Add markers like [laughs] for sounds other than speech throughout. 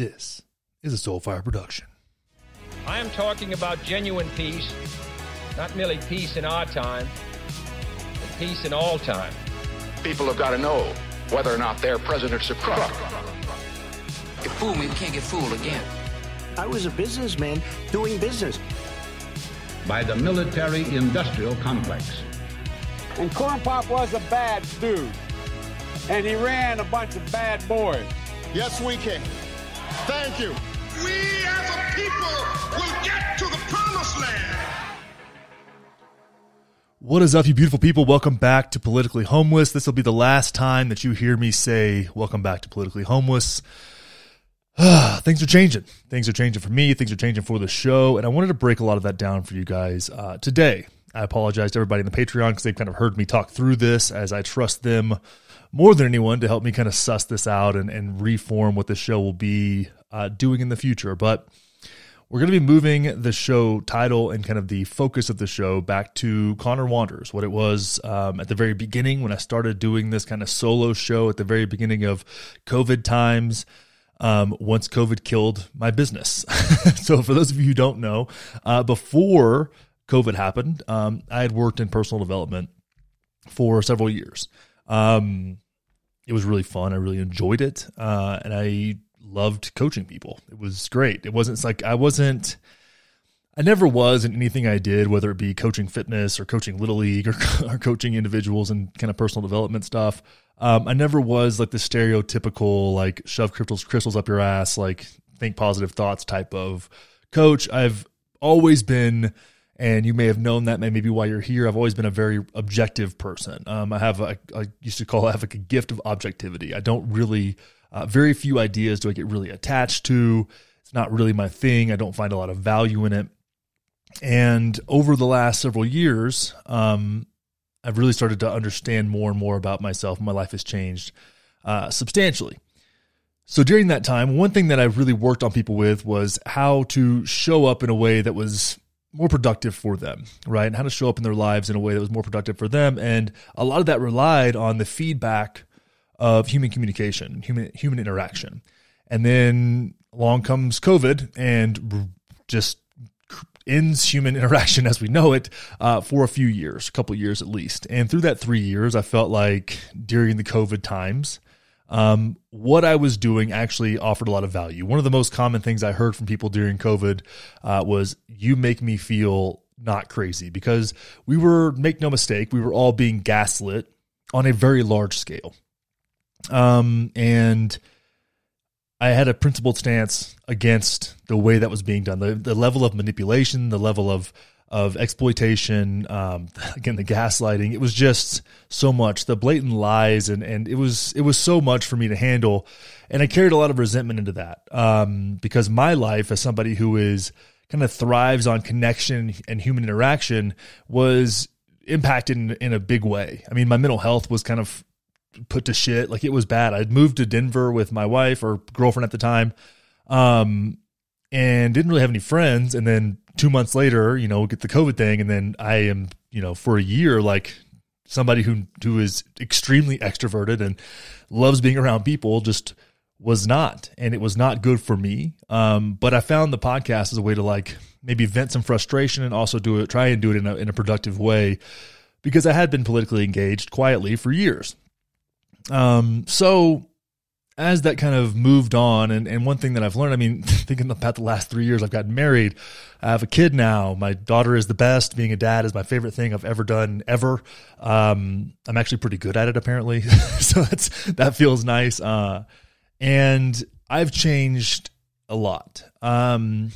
This is a Soulfire production. I am talking about genuine peace, not merely peace in our time, but peace in all time. People have got to know whether or not their president's a crook. You fool me, we can't get fooled again. I was a businessman doing business. by the military industrial complex. And Corn Pop was a bad dude. And he ran a bunch of bad boys. Yes, we can. Thank you. We as a people will get to the promised land. What is up, you beautiful people? Welcome back to Politically Homeless. This will be the last time that you hear me say, Welcome back to Politically Homeless. [sighs] things are changing. Things are changing for me. Things are changing for the show. And I wanted to break a lot of that down for you guys uh, today. I apologize to everybody in the Patreon because they've kind of heard me talk through this as I trust them more than anyone to help me kind of suss this out and, and reform what the show will be uh, doing in the future. But we're going to be moving the show title and kind of the focus of the show back to Conner Wanders, what it was um, at the very beginning when I started doing this kind of solo show at the very beginning of COVID times. Um, once COVID killed my business. [laughs] so, for those of you who don't know, uh, before COVID happened, um, I had worked in personal development for several years. Um, it was really fun. I really enjoyed it. Uh, and I loved coaching people. It was great. It wasn't like I wasn't, I never was in anything I did, whether it be coaching fitness or coaching little league or, [laughs] or coaching individuals and kind of personal development stuff. Um, I never was like the stereotypical, like shove crystals, crystals up your ass, like think positive thoughts type of coach. I've always been, and you may have known that maybe why you're here. I've always been a very objective person. Um, I have, a, I used to call I have like a gift of objectivity. I don't really, uh, very few ideas do I get really attached to. It's not really my thing. I don't find a lot of value in it. And over the last several years, um, I've really started to understand more and more about myself. My life has changed uh, substantially. So during that time, one thing that I've really worked on people with was how to show up in a way that was more productive for them, right? And how to show up in their lives in a way that was more productive for them. And a lot of that relied on the feedback of human communication, human human interaction. And then along comes COVID and just ends human [laughs] interaction as we know it uh, for a few years, a couple years at least. And through that three years, I felt like during the COVID times, um, what I was doing actually offered a lot of value. One of the most common things I heard from people during COVID uh, was, "You make me feel not crazy," because we were, make no mistake, we were all being gaslit on a very large scale. Um, and I had a principled stance against the way that was being done, the, the level of manipulation, the level of of exploitation, um, [laughs] again the gaslighting. It was just so much, the blatant lies, and and it was it was so much for me to handle, and I carried a lot of resentment into that um, because my life as somebody who is kind of thrives on connection and human interaction was impacted in, in a big way. I mean, my mental health was kind of put to shit. Like it was bad. I'd moved to Denver with my wife or girlfriend at the time, um, and didn't really have any friends. And then two months later, you know, get the COVID thing, and then I am, you know, for a year like somebody who who is extremely extroverted and loves being around people just was not. And it was not good for me. Um, but i found the podcast as a way to like maybe vent some frustration and also do it try and do it in a, in a productive way because i had been politically engaged quietly for years. Um, so as that kind of moved on, and, and one thing that I've learned, I mean, [laughs] thinking about the last three years, I've gotten married. I have a kid now. My daughter is the best. Being a dad is my favorite thing I've ever done ever. Um, I'm actually pretty good at it apparently. [laughs] so that's, that feels nice. Uh, and I've changed a lot. Um,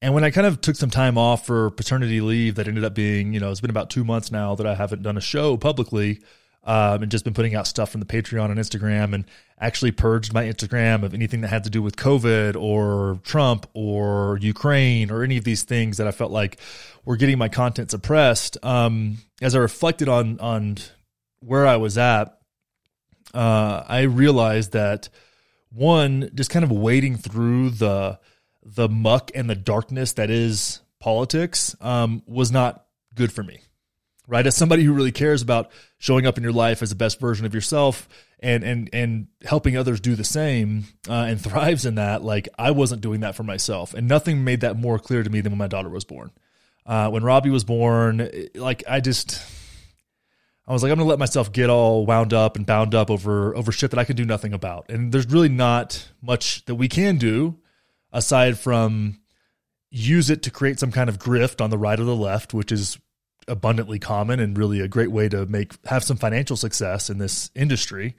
and when I kind of took some time off for paternity leave, that ended up being, you know, it's been about two months now that I haven't done a show publicly um, and just been putting out stuff from the Patreon and Instagram and actually purged my Instagram of anything that had to do with COVID or Trump or Ukraine or any of these things that I felt like were getting my content suppressed. Um, as I reflected on on where I was at, uh, I realized that one, just kind of wading through the the muck and the darkness that is politics um, was not good for me right? As somebody who really cares about showing up in your life as the best version of yourself and and and helping others do the same uh, and [laughs] thrives in that, like I wasn't doing that for myself, and nothing made that more clear to me than when my daughter was born. Uh, when Robbie was born, like I just. I was like, I'm gonna let myself get all wound up and bound up over over shit that I can do nothing about. And there's really not much that we can do aside from use it to create some kind of grift on the right or the left, which is abundantly common and really a great way to make have some financial success in this industry.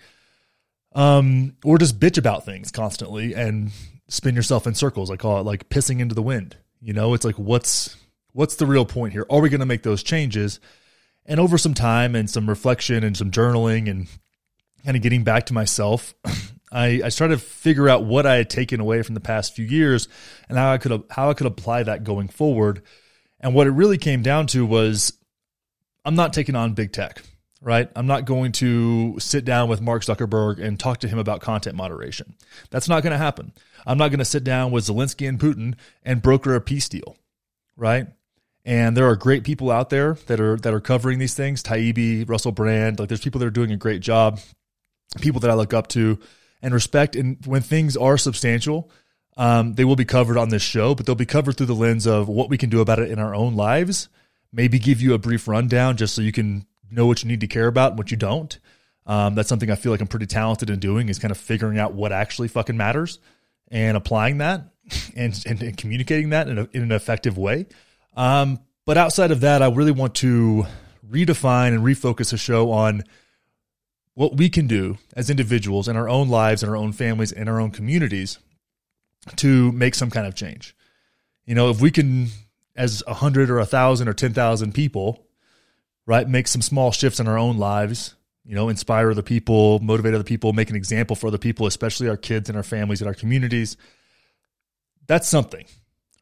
Um, or just bitch about things constantly and spin yourself in circles. I call it like pissing into the wind. You know, it's like what's what's the real point here? Are we going to make those changes? And over some time and some reflection and some journaling and kind of getting back to myself, [clears throat] I, I started to figure out what I had taken away from the past few years and how I could how I could apply that going forward. And what it really came down to was I'm not taking on big tech, right? I'm not going to sit down with Mark Zuckerberg and talk to him about content moderation. That's not going to happen. I'm not going to sit down with Zelensky and Putin and broker a peace deal, right? And there are great people out there that are that are covering these things. Taibbi, Russell Brand, like there's people that are doing a great job. People that I look up to and respect. And when things are substantial, um, they will be covered on this show, but they'll be covered through the lens of what we can do about it in our own lives maybe give you a brief rundown just so you can know what you need to care about and what you don't. Um, that's something I feel like I'm pretty talented in doing is kind of figuring out what actually fucking matters and applying that [laughs] and, and, and communicating that in, a, in, an effective way. Um, but outside of that, I really want to redefine and refocus the show on what we can do as individuals in our own lives, in our own families, in our own communities to make some kind of change. You know, if we can as a hundred or a thousand or ten thousand people, right? Make some small shifts in our own lives, you know, inspire other people, motivate other people, make an example for other people, especially our kids and our families and our communities. That's something,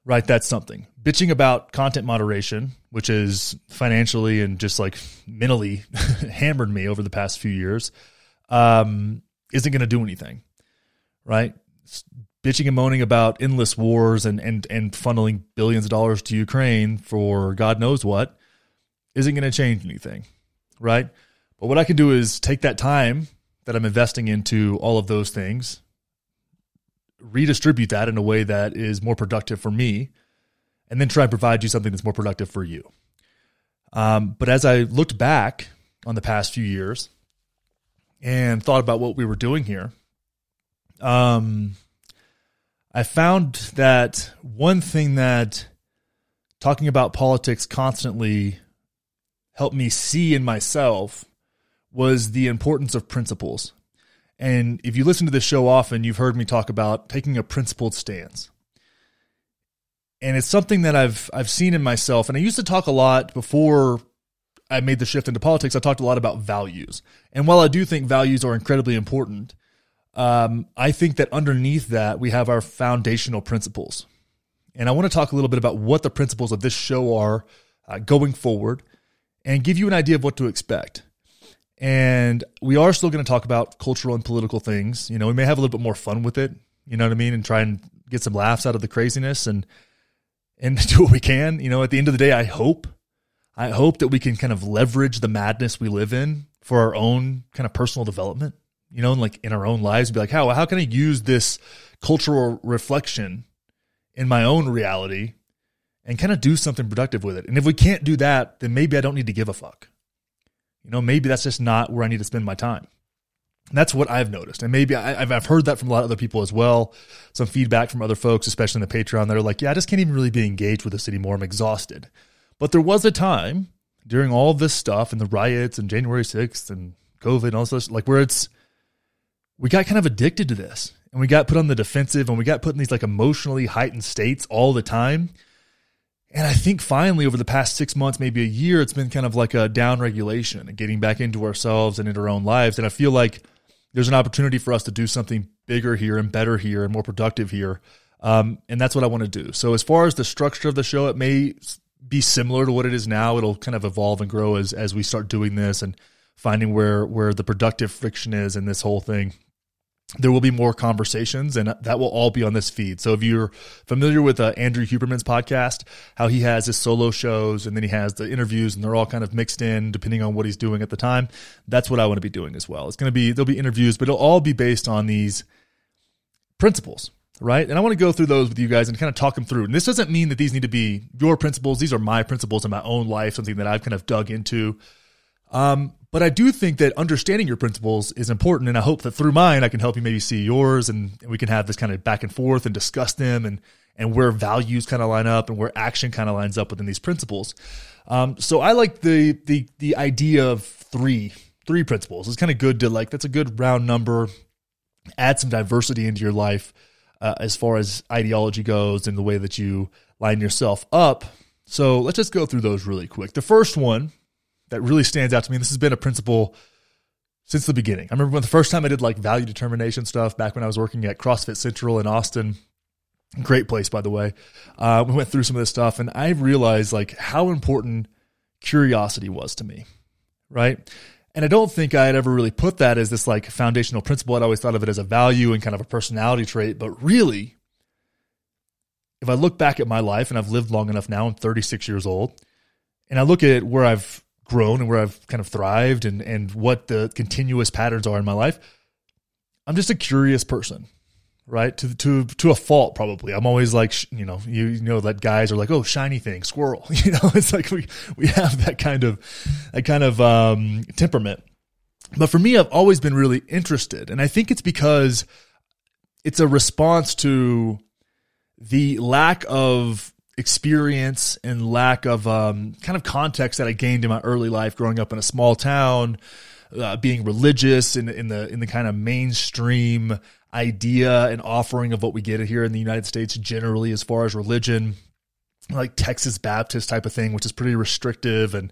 right? That's something. Bitching about content moderation, which is financially and just like mentally [laughs] hammered me over the past few years, um, isn't going to do anything, right? Bitching and moaning about endless wars and, and, and funneling billions of dollars to Ukraine for God knows what isn't going to change anything, right? But what I can do is take that time that I'm investing into all of those things, redistribute that in a way that is more productive for me, and then try and provide you something that's more productive for you. Um, but as I looked back on the past few years and thought about what we were doing here, um, I found that one thing that talking about politics constantly helped me see in myself was the importance of principles. And if you listen to this show often, you've heard me talk about taking a principled stance. And it's something that I've I've seen in myself. And I used to talk a lot before I made the shift into politics. I talked a lot about values. And while I do think values are incredibly important, um, I think that underneath that, we have our foundational principles. And I want to talk a little bit about what the principles of this show are uh, going forward and give you an idea of what to expect. And we are still going to talk about cultural and political things. You know, we may have a little bit more fun with it, you know what I mean, and try and get some laughs out of the craziness and and [laughs] do what we can. You know, at the end of the day, I hope I hope that we can kind of leverage the madness we live in for our own kind of personal development you know, like in our own lives, be like, how how can I use this cultural reflection in my own reality and kind of do something productive with it? And if we can't do that, then maybe I don't need to give a fuck. You know, maybe that's just not where I need to spend my time. And that's what I've noticed. And maybe I, have I've heard that from a lot of other people as well. Some feedback from other folks, especially in the Patreon, that are like, yeah, I just can't even really be engaged with this anymore. I'm exhausted. But there was a time during all this stuff and the riots and January 6th and COVID and all this, like where it's, we got kind of addicted to this and we got put on the defensive and we got put in these like emotionally heightened states all the time. And I think finally over the past six months, maybe a year, it's been kind of like a down regulation and getting back into ourselves and into our own lives. And I feel like there's an opportunity for us to do something bigger here and better here and more productive here. Um, and that's what I want to do. So as far as the structure of the show, it may be similar to what it is now. It'll kind of evolve and grow as as we start doing this and finding where where the productive friction is in this whole thing. There will be more conversations and that will all be on this feed. So if you're familiar with uh, Andrew Huberman's podcast, how he has his solo shows and then he has the interviews and they're all kind of mixed in depending on what he's doing at the time. That's what I want to be doing as well. It's going to be, there'll be interviews, but it'll all be based on these principles, right? And I want to go through those with you guys and kind of talk them through. And this doesn't mean that these need to be your principles. These are my principles in my own life, something that I've kind of dug into. Um, but I do think that understanding your principles is important. And I hope that through mine, I can help you maybe see yours and we can have this kind of back and forth and discuss them and, and where values kind of line up and where action kind of lines up within these principles. Um, so I like the, the, the idea of three, three principles. It's kind of good to like, that's a good round number, add some diversity into your life uh, as far as ideology goes and the way that you line yourself up. So let's just go through those really quick. The first one that really stands out to me. And this has been a principle since the beginning. I remember when the first time I did like value determination stuff back when I was working at CrossFit Central in Austin. Great place, by the way. Uh, we went through some of this stuff, and I realized like how important curiosity was to me, right? And I don't think I had ever really put that as this like foundational principle. I'd always thought of it as a value and kind of a personality trait, but really, if I look back at my life and I've lived long enough now, I'm 36 years old, and I look at where I've grown and where I've kind of thrived and and what the continuous patterns are in my life. I'm just a curious person, right? To to to a fault probably. I'm always like you know you, you know that guys are like oh shiny thing squirrel [laughs] you know it's like we we have that kind of that kind of um, temperament. But for me, I've always been really interested, and I think it's because it's a response to the lack of experience and lack of um, kind of context that I gained in my early life, growing up in a small town, uh, being religious in, in the in the kind of mainstream idea and offering of what we get here in the United States generally, as far as religion, like Texas Baptist type of thing, which is pretty restrictive and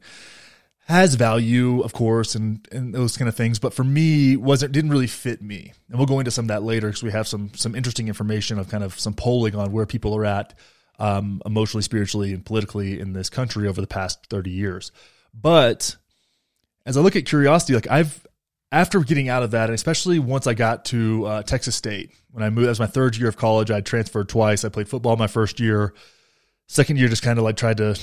has value, of course, and and those kind of things. But for me, wasn't didn't really fit me. And we'll go into some of that later because we have some some interesting information of kind of some polling on where people are at um, emotionally, spiritually, and politically in this country over the past 30 years. But as I look at curiosity, like I've, after getting out of that, and especially once I got to uh, Texas State, when I moved, that was my third year of college. I transferred twice. I played football my first year. Second year, just kind of like tried to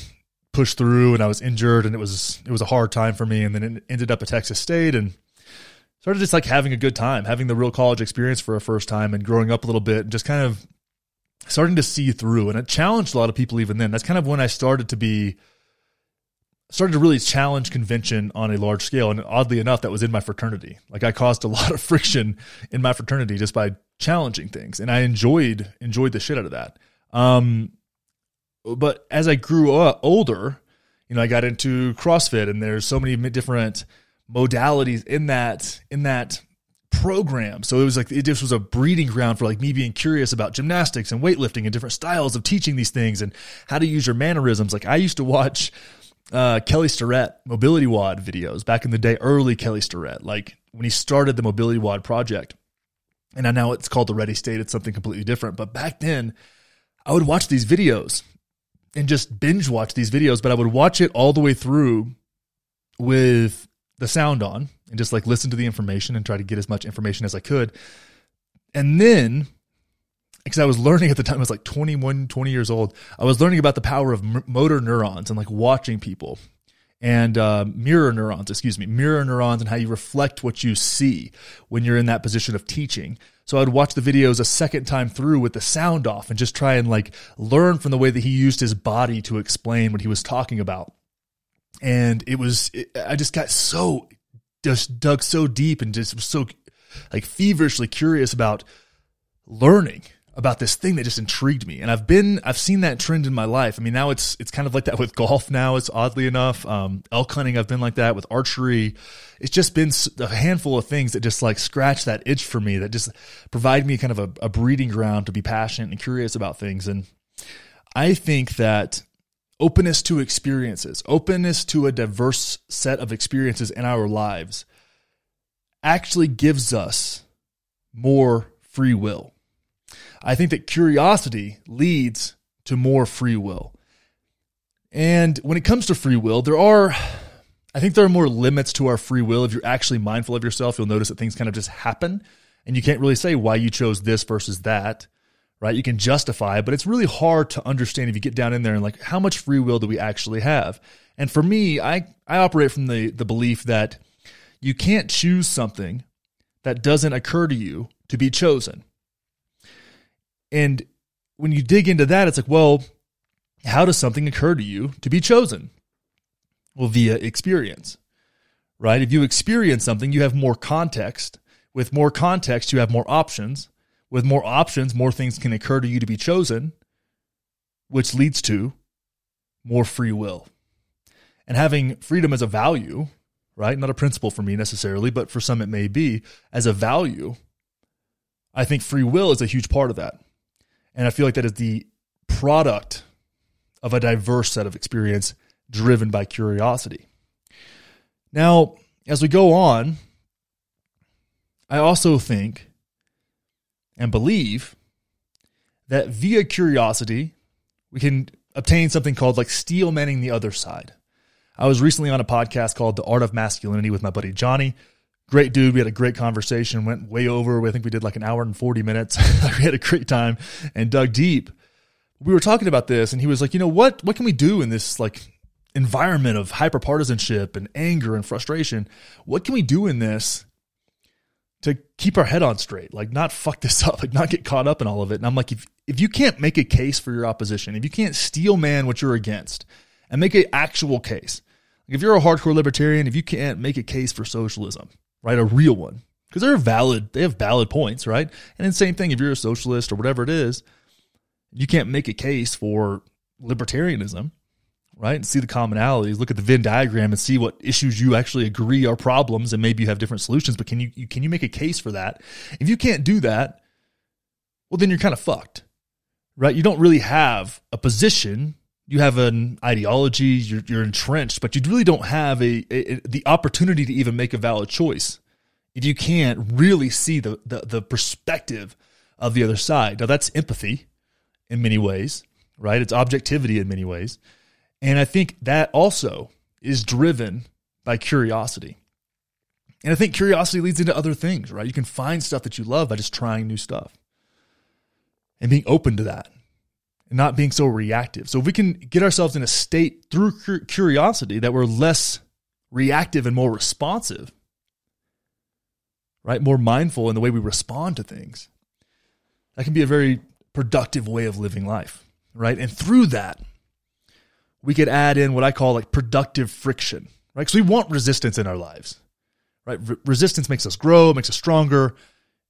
push through, and I was injured, and it was it was a hard time for me. And then it ended up at Texas State, and started just like having a good time, having the real college experience for a first time, and growing up a little bit, and just kind of starting to see through. And it challenged a lot of people even then. That's kind of when I started to be started to really challenge convention on a large scale. And oddly enough, that was in my fraternity. Like I caused a [laughs] lot of friction in my fraternity just by challenging things. And I enjoyed enjoyed the shit out of that. Um, but as I grew up older, you know, I got into CrossFit and there's so many different modalities in that in that program. So it was like it just was a breeding ground for like me being curious about gymnastics and weightlifting and different styles of teaching these things and how to use your mannerisms. Like I used to watch uh, Kelly Starrett MobilityWOD videos back in the day, early Kelly Starrett, like when he started the MobilityWOD project. And now it's called the Ready State. It's something completely different. But back then, I would watch these videos and just binge watch these videos, but I would watch it all the way through with the sound on and just like listen to the information and try to get as much information as I could. And then, because I was learning at the time, I was like 21, 20 years old, I was learning about the power of m- motor neurons and like watching people and uh, mirror neurons, excuse me, mirror neurons and how you reflect what you see when you're in that position of teaching. So I'd watch the videos a second time through with the sound off and just try and like learn from the way that he used his body to explain what he was talking about. And it was, it, I just got so just dug so deep and just was so like feverishly curious about learning about this thing that just intrigued me. And I've been, I've seen that trend in my life. I mean, now it's, it's kind of like that with golf now. It's oddly enough, um, elk hunting. I've been like that with archery. It's just been a handful of things that just like scratch that itch for me that just provide me kind of a, a breeding ground to be passionate and curious about things. And I think that openness to experiences, openness to a diverse set of experiences in our lives actually gives us more free will. I think that curiosity leads to more free will. And when it comes to free will, there are, I think there are more limits to our free will. If you're actually mindful of yourself, you'll notice that things kind of just happen And you can't really say why you chose this versus that, right? You can justify it, but it's really hard to understand if you get down in there and like, how much free will do we actually have? And for me, I, I operate from the, the belief that you can't choose something that doesn't occur to you to be chosen. And when you dig into that, it's like, well, how does something occur to you to be chosen? Well, via experience, right? If you experience something, you have more context. With more context, you have more options. With more options, more things can occur to you to be chosen, which leads to more free will. And having freedom as a value, right? Not a principle for me necessarily, but for some it may be, as a value, I think free will is a huge part of that. And I feel like that is the product of a diverse set of experience driven by curiosity. Now, as we go on, I also think and believe that via curiosity, we can obtain something called like steel manning the other side. I was recently on a podcast called The Art of Masculinity with my buddy Johnny. Great dude. We had a great conversation, went way over. I think we did like an hour and 40 minutes. [laughs] we had a great time and dug deep. We were talking about this and he was like, you know, what, what can we do in this like environment of hyperpartisanship and anger and frustration? What can we do in this to keep our head on straight, like not fuck this [laughs] up, like not get caught up in all of it. And I'm like, if, if you can't make a case for your opposition, if you can't steel man what you're against and make an actual case, like if you're a hardcore libertarian, if you can't make a case for socialism, right, a real one, because they're valid, they have valid points, right? And the same thing if you're a socialist or whatever it is, you can't make a case for libertarianism, right? And see the commonalities, look at the Venn diagram and see what issues you actually agree are problems and maybe you have different solutions, but can you, you can you make a case for that? If you can't do that, well then you're kind of fucked. Right? You don't really have a position. You have an ideology, you're, you're entrenched, but you really don't have a, a, a the opportunity to even make a valid choice if you can't really see the, the, the perspective of the other side. Now that's empathy in many ways, right? It's objectivity in many ways. And I think that also is driven by curiosity. And I think curiosity leads into other things, right? You can find stuff that you love by just trying new stuff and being open to that and not being so reactive. So if we can get ourselves in a state through curiosity that we're less reactive and more responsive, right? More mindful in the way we respond to things. That can be a very productive way of living life, right? And through that, we could add in what I call like productive friction, right? Because we want resistance in our lives, right? Re- resistance makes us grow, makes us stronger.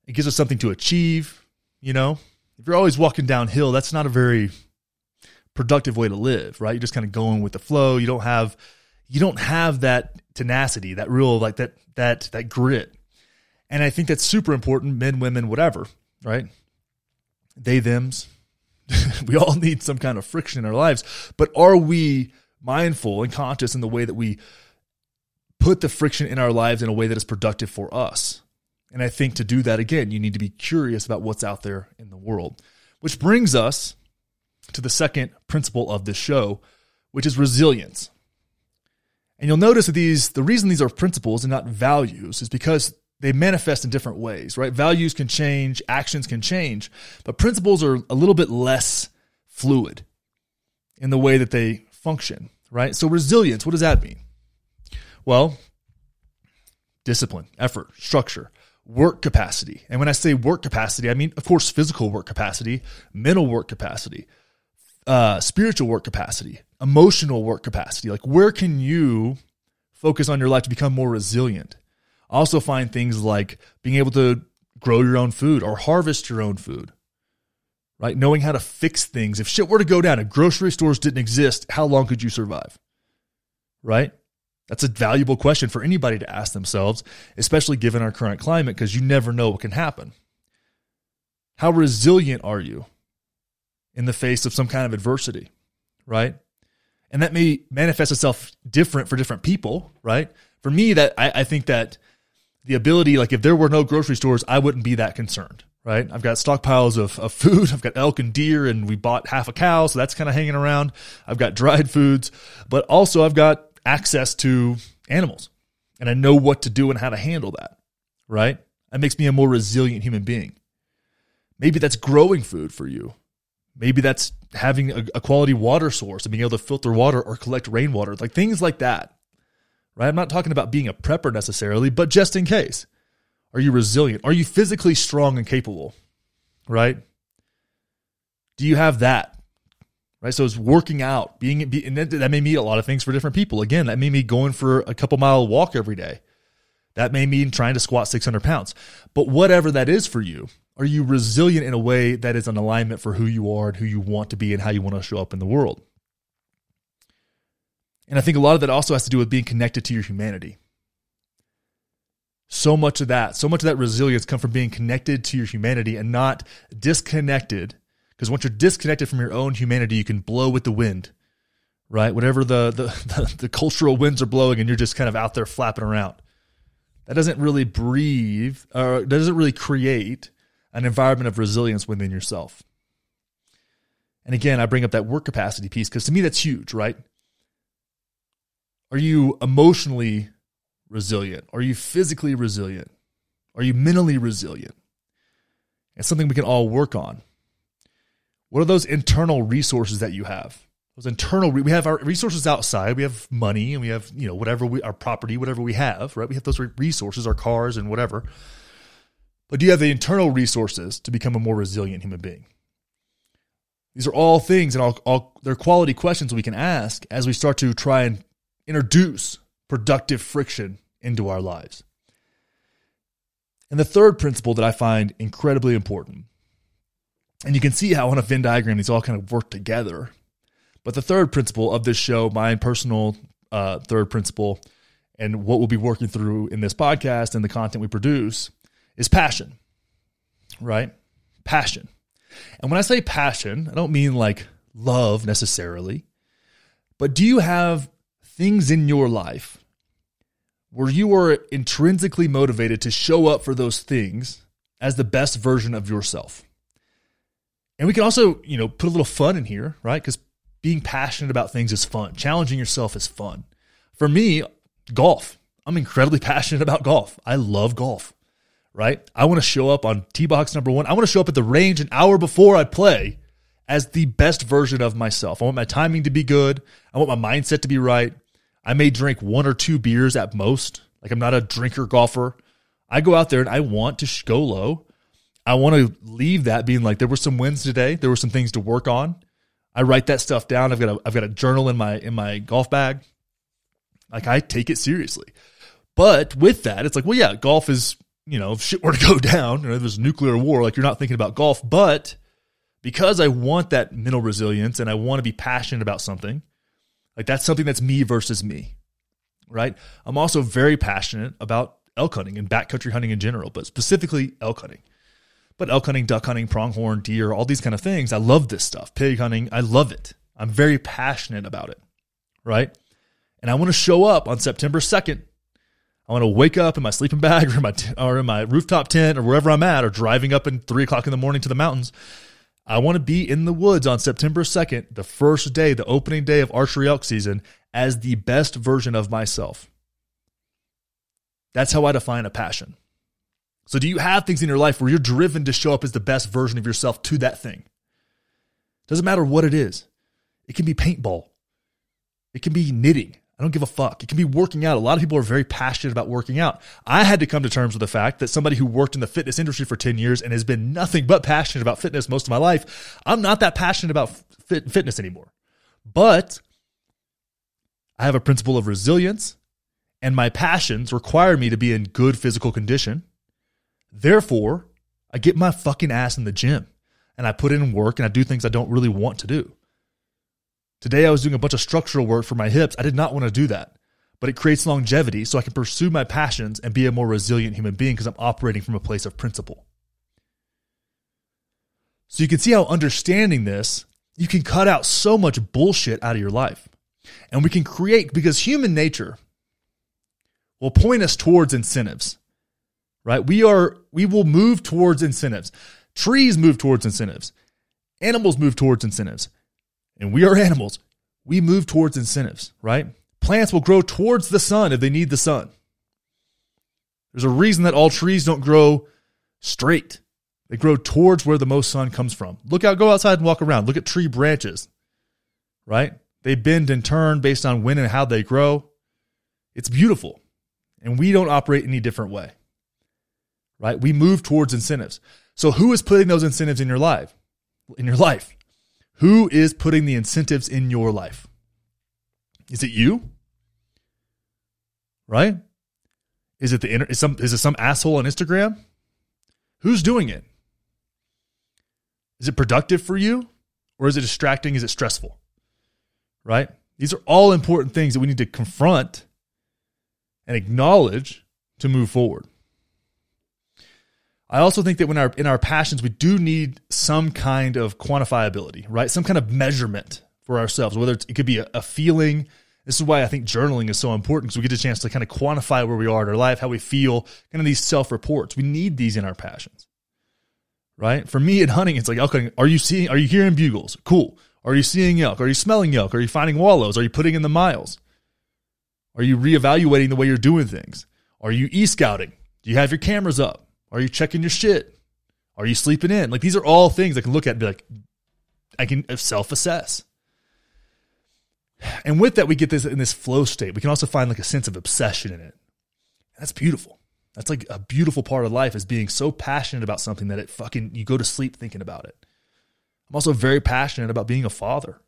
It gives us something to achieve. You know, if you're always walking downhill, that's not a very productive way to live, right? You're just kind of going with the flow. You don't have, you don't have that tenacity, that real like that that that grit. And I think that's super important. Men, women, whatever, right? They, them's, [laughs] we all need some kind of friction in our lives, but are we mindful and conscious in the way that we put the friction in our lives in a way that is productive for us? And I think to do that again, you need to be curious about what's out there in the world. Which brings us to the second principle of this show, which is resilience. And you'll notice that these the reason these are principles and not values is because they manifest in different ways, right? Values can change, actions can change, but principles are a little bit less fluid in the way that they function, right? So resilience, what does that mean? Well, discipline, effort, structure, work capacity. And when I say work capacity, I mean, of course, physical work capacity, mental work capacity, uh, spiritual work capacity, emotional work capacity. Like, where can you focus on your life to become more resilient? Also find things like being able to grow your own food or harvest your own food. Right? Knowing how to fix things. If shit were to go down, if grocery stores didn't exist, how long could you survive? Right? That's a valuable question for anybody to ask themselves, especially given our current climate, because you never know what can happen. How resilient are you in the face of some kind of adversity? Right? And that may manifest itself different for different people, right? For me, that I, I think that the ability, like if there were no grocery stores, I wouldn't be that concerned, right? I've got stockpiles of, of food. [laughs] I've got elk and deer and we bought half a cow. So that's kind of hanging around. I've got dried foods, but also I've got access to animals and I know what to do and how to handle that, right? That makes me a more resilient human being. Maybe that's growing food for you. Maybe that's having a, a quality water source and being able to filter water or collect rainwater, like things like that. Right? I'm not talking about being a prepper necessarily, but just in case. Are you resilient? Are you physically strong and capable? Right? Do you have that? Right. So it's working out, being, and that may mean a lot of things for different people. Again, that may mean going for a couple mile walk every day. That may mean trying to squat 600 pounds. But whatever that is for you, are you resilient in a way that is an alignment for who you are and who you want to be and how you want to show up in the world? And I think a lot of that also has to do with being connected to your humanity. So much of that, so much of that resilience come from being connected to your humanity and not disconnected. Because once you're disconnected from your own humanity, you can blow with the wind, right? Whatever the, the, [laughs] the, the cultural winds are blowing and you're just kind of out there flapping around. That doesn't really breathe or doesn't really create an environment of resilience within yourself. And again, I bring up that work capacity piece because to me that's huge, right? Are you emotionally resilient? Are you physically resilient? Are you mentally resilient? It's something we can all work on. What are those internal resources that you have? Those internal, we have our resources outside. We have money and we have, you know, whatever we, our property, whatever we have, right? We have those resources, our cars and whatever. But do you have the internal resources to become a more resilient human being? These are all things and all, all they're quality questions we can ask as we start to try and introduce productive friction into our lives. And the third principle that I find incredibly important, and you can see how on a Venn diagram these all kind of work together. But the third principle of this show, my personal uh, third principle, and what we'll be working through in this podcast and the content we produce is passion, right? Passion. And when I say passion, I don't mean like love necessarily, but do you have things in your life where you are intrinsically motivated to show up for those things as the best version of yourself? And we can also, you know, put a little fun in here, right? Because being passionate about things is fun. Challenging yourself is fun. For me, golf. I'm incredibly [laughs] passionate about golf. I love golf right? I want to show up on T box number one. I want to show up at the range an hour before I play as the best version of myself. I want my timing to be good. I want my mindset to be right. I may drink one or two beers at most. Like I'm not a drinker golfer. I go out there and I want to go low. I want to leave that being like there were some wins today. There were some things to work on. I write that stuff down. I've got a I've got a journal in my in my golf bag. Like I take it seriously. But with that, it's like, well, yeah, golf is you know, if shit were to go [laughs] down, know, there's nuclear war, like you're not thinking about golf. But because I want that mental resilience and I want to be passionate about something, like that's something that's me versus me, right? I'm also very passionate about elk hunting and backcountry hunting in general, but specifically elk hunting. But elk hunting, duck hunting, pronghorn, deer, all these kind of things, I love this stuff. Pig hunting, I love it. I'm very passionate about it, right? And I want to show up on September 2nd I want to wake up in my sleeping bag [laughs] or in my, t- or in my rooftop tent or wherever I'm at or driving up in three o'clock in the morning to the mountains. I want to be in the woods on September 2nd, the first day, the opening day of archery elk season, as the best version of myself. That's how I define a passion. So, do you have things in your life where you're driven to show up as the best version of yourself to that thing? Doesn't matter what it is. It can be paintball. It can be knitting. I don't give a fuck. It can be working out. A lot of people are very passionate about working out. I had to come to terms with the fact that somebody who worked in the fitness industry for 10 years and has been nothing but passionate about fitness most of my life, I'm not that passionate about fit, fitness anymore. But I have a principle of resilience, and my passions require me to be in good physical condition. Therefore, I get my fucking ass in the gym and I put in work and I do things I don't really want to do. Today I was doing a bunch of structural work for my hips. I did not want to do that, but it creates longevity so I can pursue my passions and be a more resilient human being because I'm operating from a place of principle. So you can see how understanding this, you can cut out so much bullshit out of your life. And we can create, because human nature will point us towards incentives, right? We are, we will move towards incentives. Trees move towards incentives. Animals move towards incentives and we are animals, we move towards incentives, right? Plants will grow towards the sun if they need the sun. There's a reason that all trees don't grow straight. They grow towards where the most sun comes from. Look out, go outside and walk around. Look at tree branches, right? They bend and turn based on when and how they grow. It's beautiful. And we don't operate any different way, right? We move towards incentives. So who is putting those incentives in your life? In your life? Who is putting the incentives in your life? Is it you? Right? Is it the inter- is some is it some asshole on Instagram? Who's doing it? Is it productive for you or is it distracting? Is it stressful? Right? These are all important things that we need to confront and acknowledge to move forward. I also think that when our in our passions, we do need some kind of quantifiability, right? Some kind of measurement for ourselves, whether it could be a, a feeling. This is why I think journaling is so important because we get a chance to kind of quantify where we are in our life, how we feel, kind of these self reports. We need these in our passions, right? For me at hunting, it's like, okay, are you seeing, are you hearing bugles? Cool. Are you seeing elk? Are you smelling elk? Are you finding wallows? Are you putting in the miles? Are you reevaluating the way you're doing things? Are you e scouting? Do you have your cameras up? Are you checking your shit? Are you sleeping in? Like these are all things I can look at and be like, I can self assess. And with that, we get this in this flow state. We can also find like a sense of obsession in it. That's beautiful. That's like a beautiful part of life is being so passionate about something that it fucking you go to sleep thinking about it. I'm also very passionate about being a father,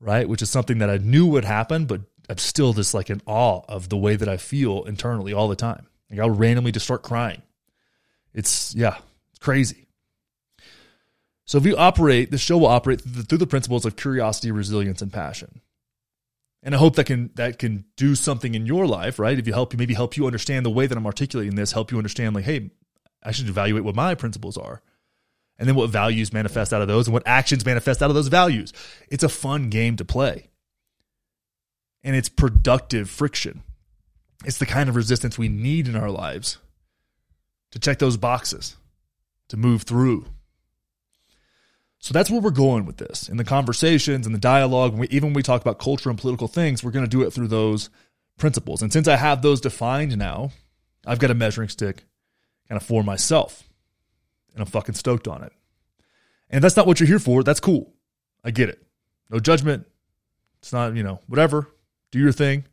right? Which is something that I knew would happen, but I'm still just like in awe of the way that I feel internally all the time. Like I'll randomly just start crying. It's yeah, it's crazy. So if you operate, the show will operate through the, principles of curiosity, resilience, and passion and I hope that can that can do something in your life, right? If you help you maybe help you understand the way that I'm articulating this, help you understand like, hey, I should evaluate what my principles are. And then what values manifest out of those and what actions manifest out of those values. It's a fun game to play. And it's productive friction. It's the kind of resistance we need in our lives to check those boxes, to move through. So that's where we're going with this. In the conversations and the dialogue, we, even when we talk about culture and political things, we're going to do it through those principles. And since I have those defined now, I've got a measuring stick kind of for myself. And I'm fucking stoked on it. And if that's not what you're here for, that's cool. I get it. No judgment. It's not, you know, whatever. Do your thing.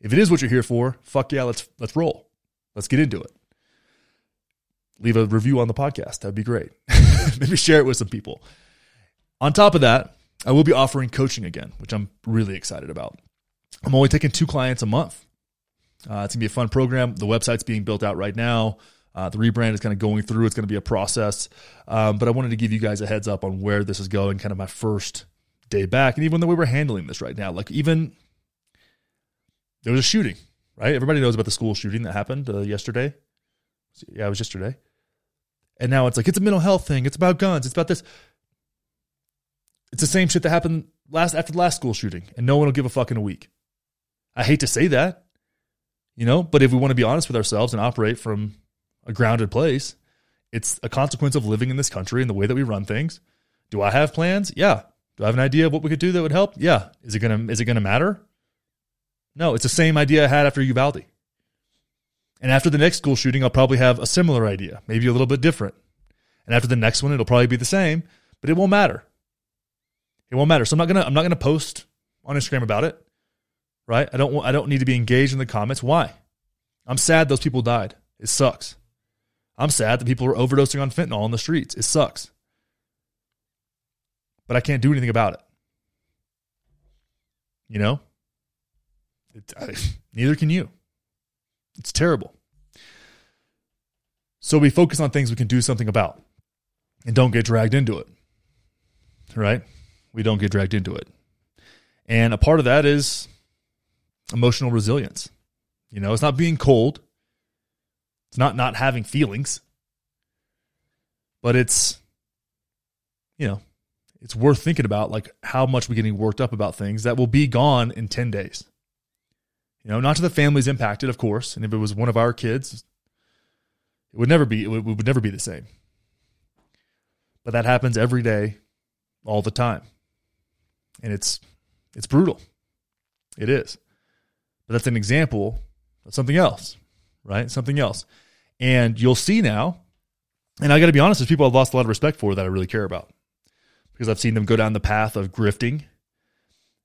If it is what you're here for, fuck yeah, let's let's roll. Let's get into it leave a review on the podcast. That'd be great. [laughs] Maybe share it with some people. On top of that, I will be offering coaching again, which I'm really excited about. I'm only taking two clients a month. Uh, it's gonna be a fun program. The website's being built out right now. Uh, the rebrand is kind of going through. It's going to be a process, um, but I wanted to give you guys a heads up on where this is going. Kind of my first day back, and even the way we're handling this right now. Like even there was a shooting, right? Everybody knows about the school shooting that happened uh, yesterday. Yeah, it was yesterday. And now it's like it's a mental health thing. It's about guns. It's about this. It's the same shit that happened last after the last school shooting, and no one will give a fuck in a week. I hate to say that, you know, but if we want to be honest with ourselves and operate from a grounded place, it's a consequence of living in this country and the way that we run things. Do I have plans? Yeah. Do I have an idea of what we could do that would help? Yeah. Is it gonna is it gonna matter? No, it's the same idea I had after Uvalde. And after the next school shooting, I'll probably have a similar idea, maybe a little bit different. And after the next one, it'll probably be the same, but it won't matter. It won't matter. So I'm not gonna I'm not gonna post on Instagram about it, right? I don't I don't need to be engaged in the comments. Why? I'm sad those people died. It sucks. I'm sad that people are overdosing on fentanyl on the streets. It sucks. But I can't do anything about it. You know? It, I, [laughs] neither can you. It's terrible. So we focus on things we can do something about and don't get dragged into it. Right? We don't get dragged into it. And a part of that is emotional resilience. You know, it's not being cold. It's not not having feelings. But it's you know, it's worth thinking about like how much we're getting worked up about things that will be gone in 10 days. You know, not to the families impacted, of course. And if it was one of our kids, it would never be it would, never be the same. But that happens every day, all the time. And it's it's brutal. It is. But that's an example of something else. right? Something else. And you'll see now, and I got to be honest, there's people I've lost a lot of respect for that I really care about because I've seen them go down the path of grifting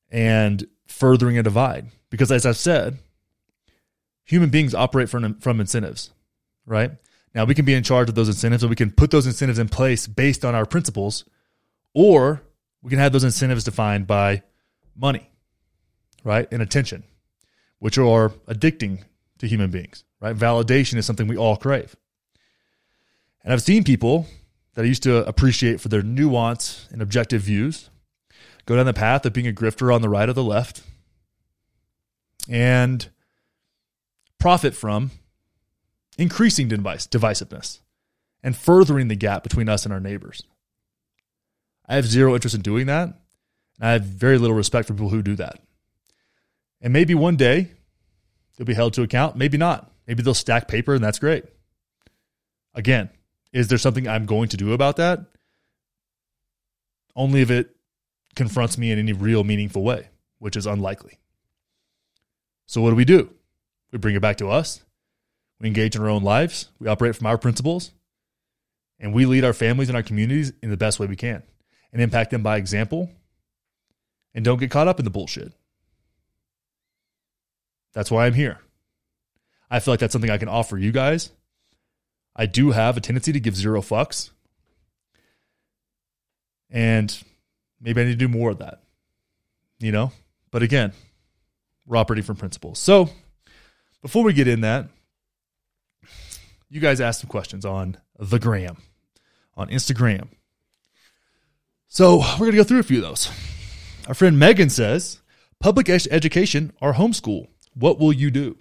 and furthering a divide. Because as I've said, human beings operate from, from incentives, right? Now we can be in charge of those incentives and we can put those incentives in place based on our principles, or we can have those incentives defined by money, right? And attention, which are addicting to human beings, right? Validation is something we all crave. And I've seen people that I used to appreciate for their nuance and objective views go down the path of being a grifter on the right or the left and profit from increasing divisiveness and furthering the gap between us and our neighbors. I have zero interest in doing that. I have very little respect for people who do that. And maybe one day they'll be held to account. Maybe not. Maybe they'll stack paper and that's great. Again, is there something I'm going to do about that? Only if it confronts me in any real meaningful way, which is unlikely. So, what do we do? We bring it back to us. We engage in our own lives. We operate from our principles. And we lead our families and our communities in the best way we can and impact them by example. And don't get caught up in the bullshit. That's why I'm here. I feel like that's something I can offer you guys. I do have a tendency to give zero fucks. And maybe I need to do more of that, you know? But again, operating from principles. So before we get in that, you guys asked some questions on the gram, on Instagram. So we're going to go through a few of those. Our friend Megan says, public education or homeschool, what will you do?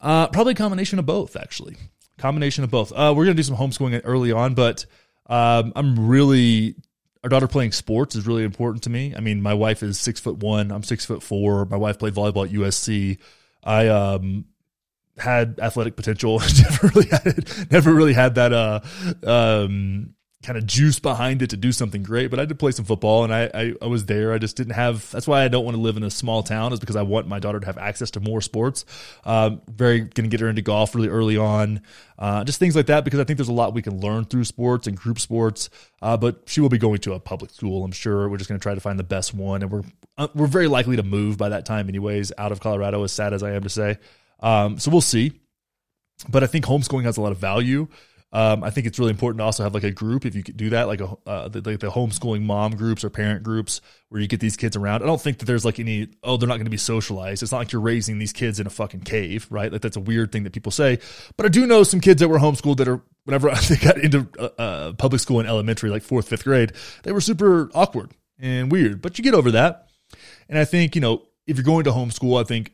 Uh, probably a combination of both, actually. Combination of both. Uh, we're going to do some homeschooling early on, but um, I'm really our daughter playing sports is really important to me. I mean, my wife is six foot one. I'm six foot four. My wife played volleyball at USC. I um, had athletic potential. [laughs] never really had, never really had that uh, um, kind of juice behind it to do something great. But I did play some football, and I, I, I was there. I just didn't have. That's why I don't want to live in a small town. Is because I want my daughter to have access to more sports. Um, very going to get her into golf really early on. Uh, just things like that because I think there's a lot we can learn through sports and group sports. Uh, but she will be going to a public school. I'm sure we're just going to try to find the best one, and we're uh, we're very likely to move by that time, anyways, out of Colorado. As sad as I am to say, um, so we'll see. But I think homeschooling has a lot of value. Um, I think it's really important to also have like a group if you could do that, like a uh, the, like the homeschooling mom groups or parent groups where you get these kids around. I don't think that there's like any oh they're not going to be socialized. It's not like you're raising these kids in a fucking cave, right? Like that's a weird thing that people say. But I do know some kids that were homeschooled that are whenever [laughs] they got into uh, uh, public school in elementary, like fourth fifth grade, they were super awkward and weird. But you get over that. And I think you know if you're going to homeschool, I think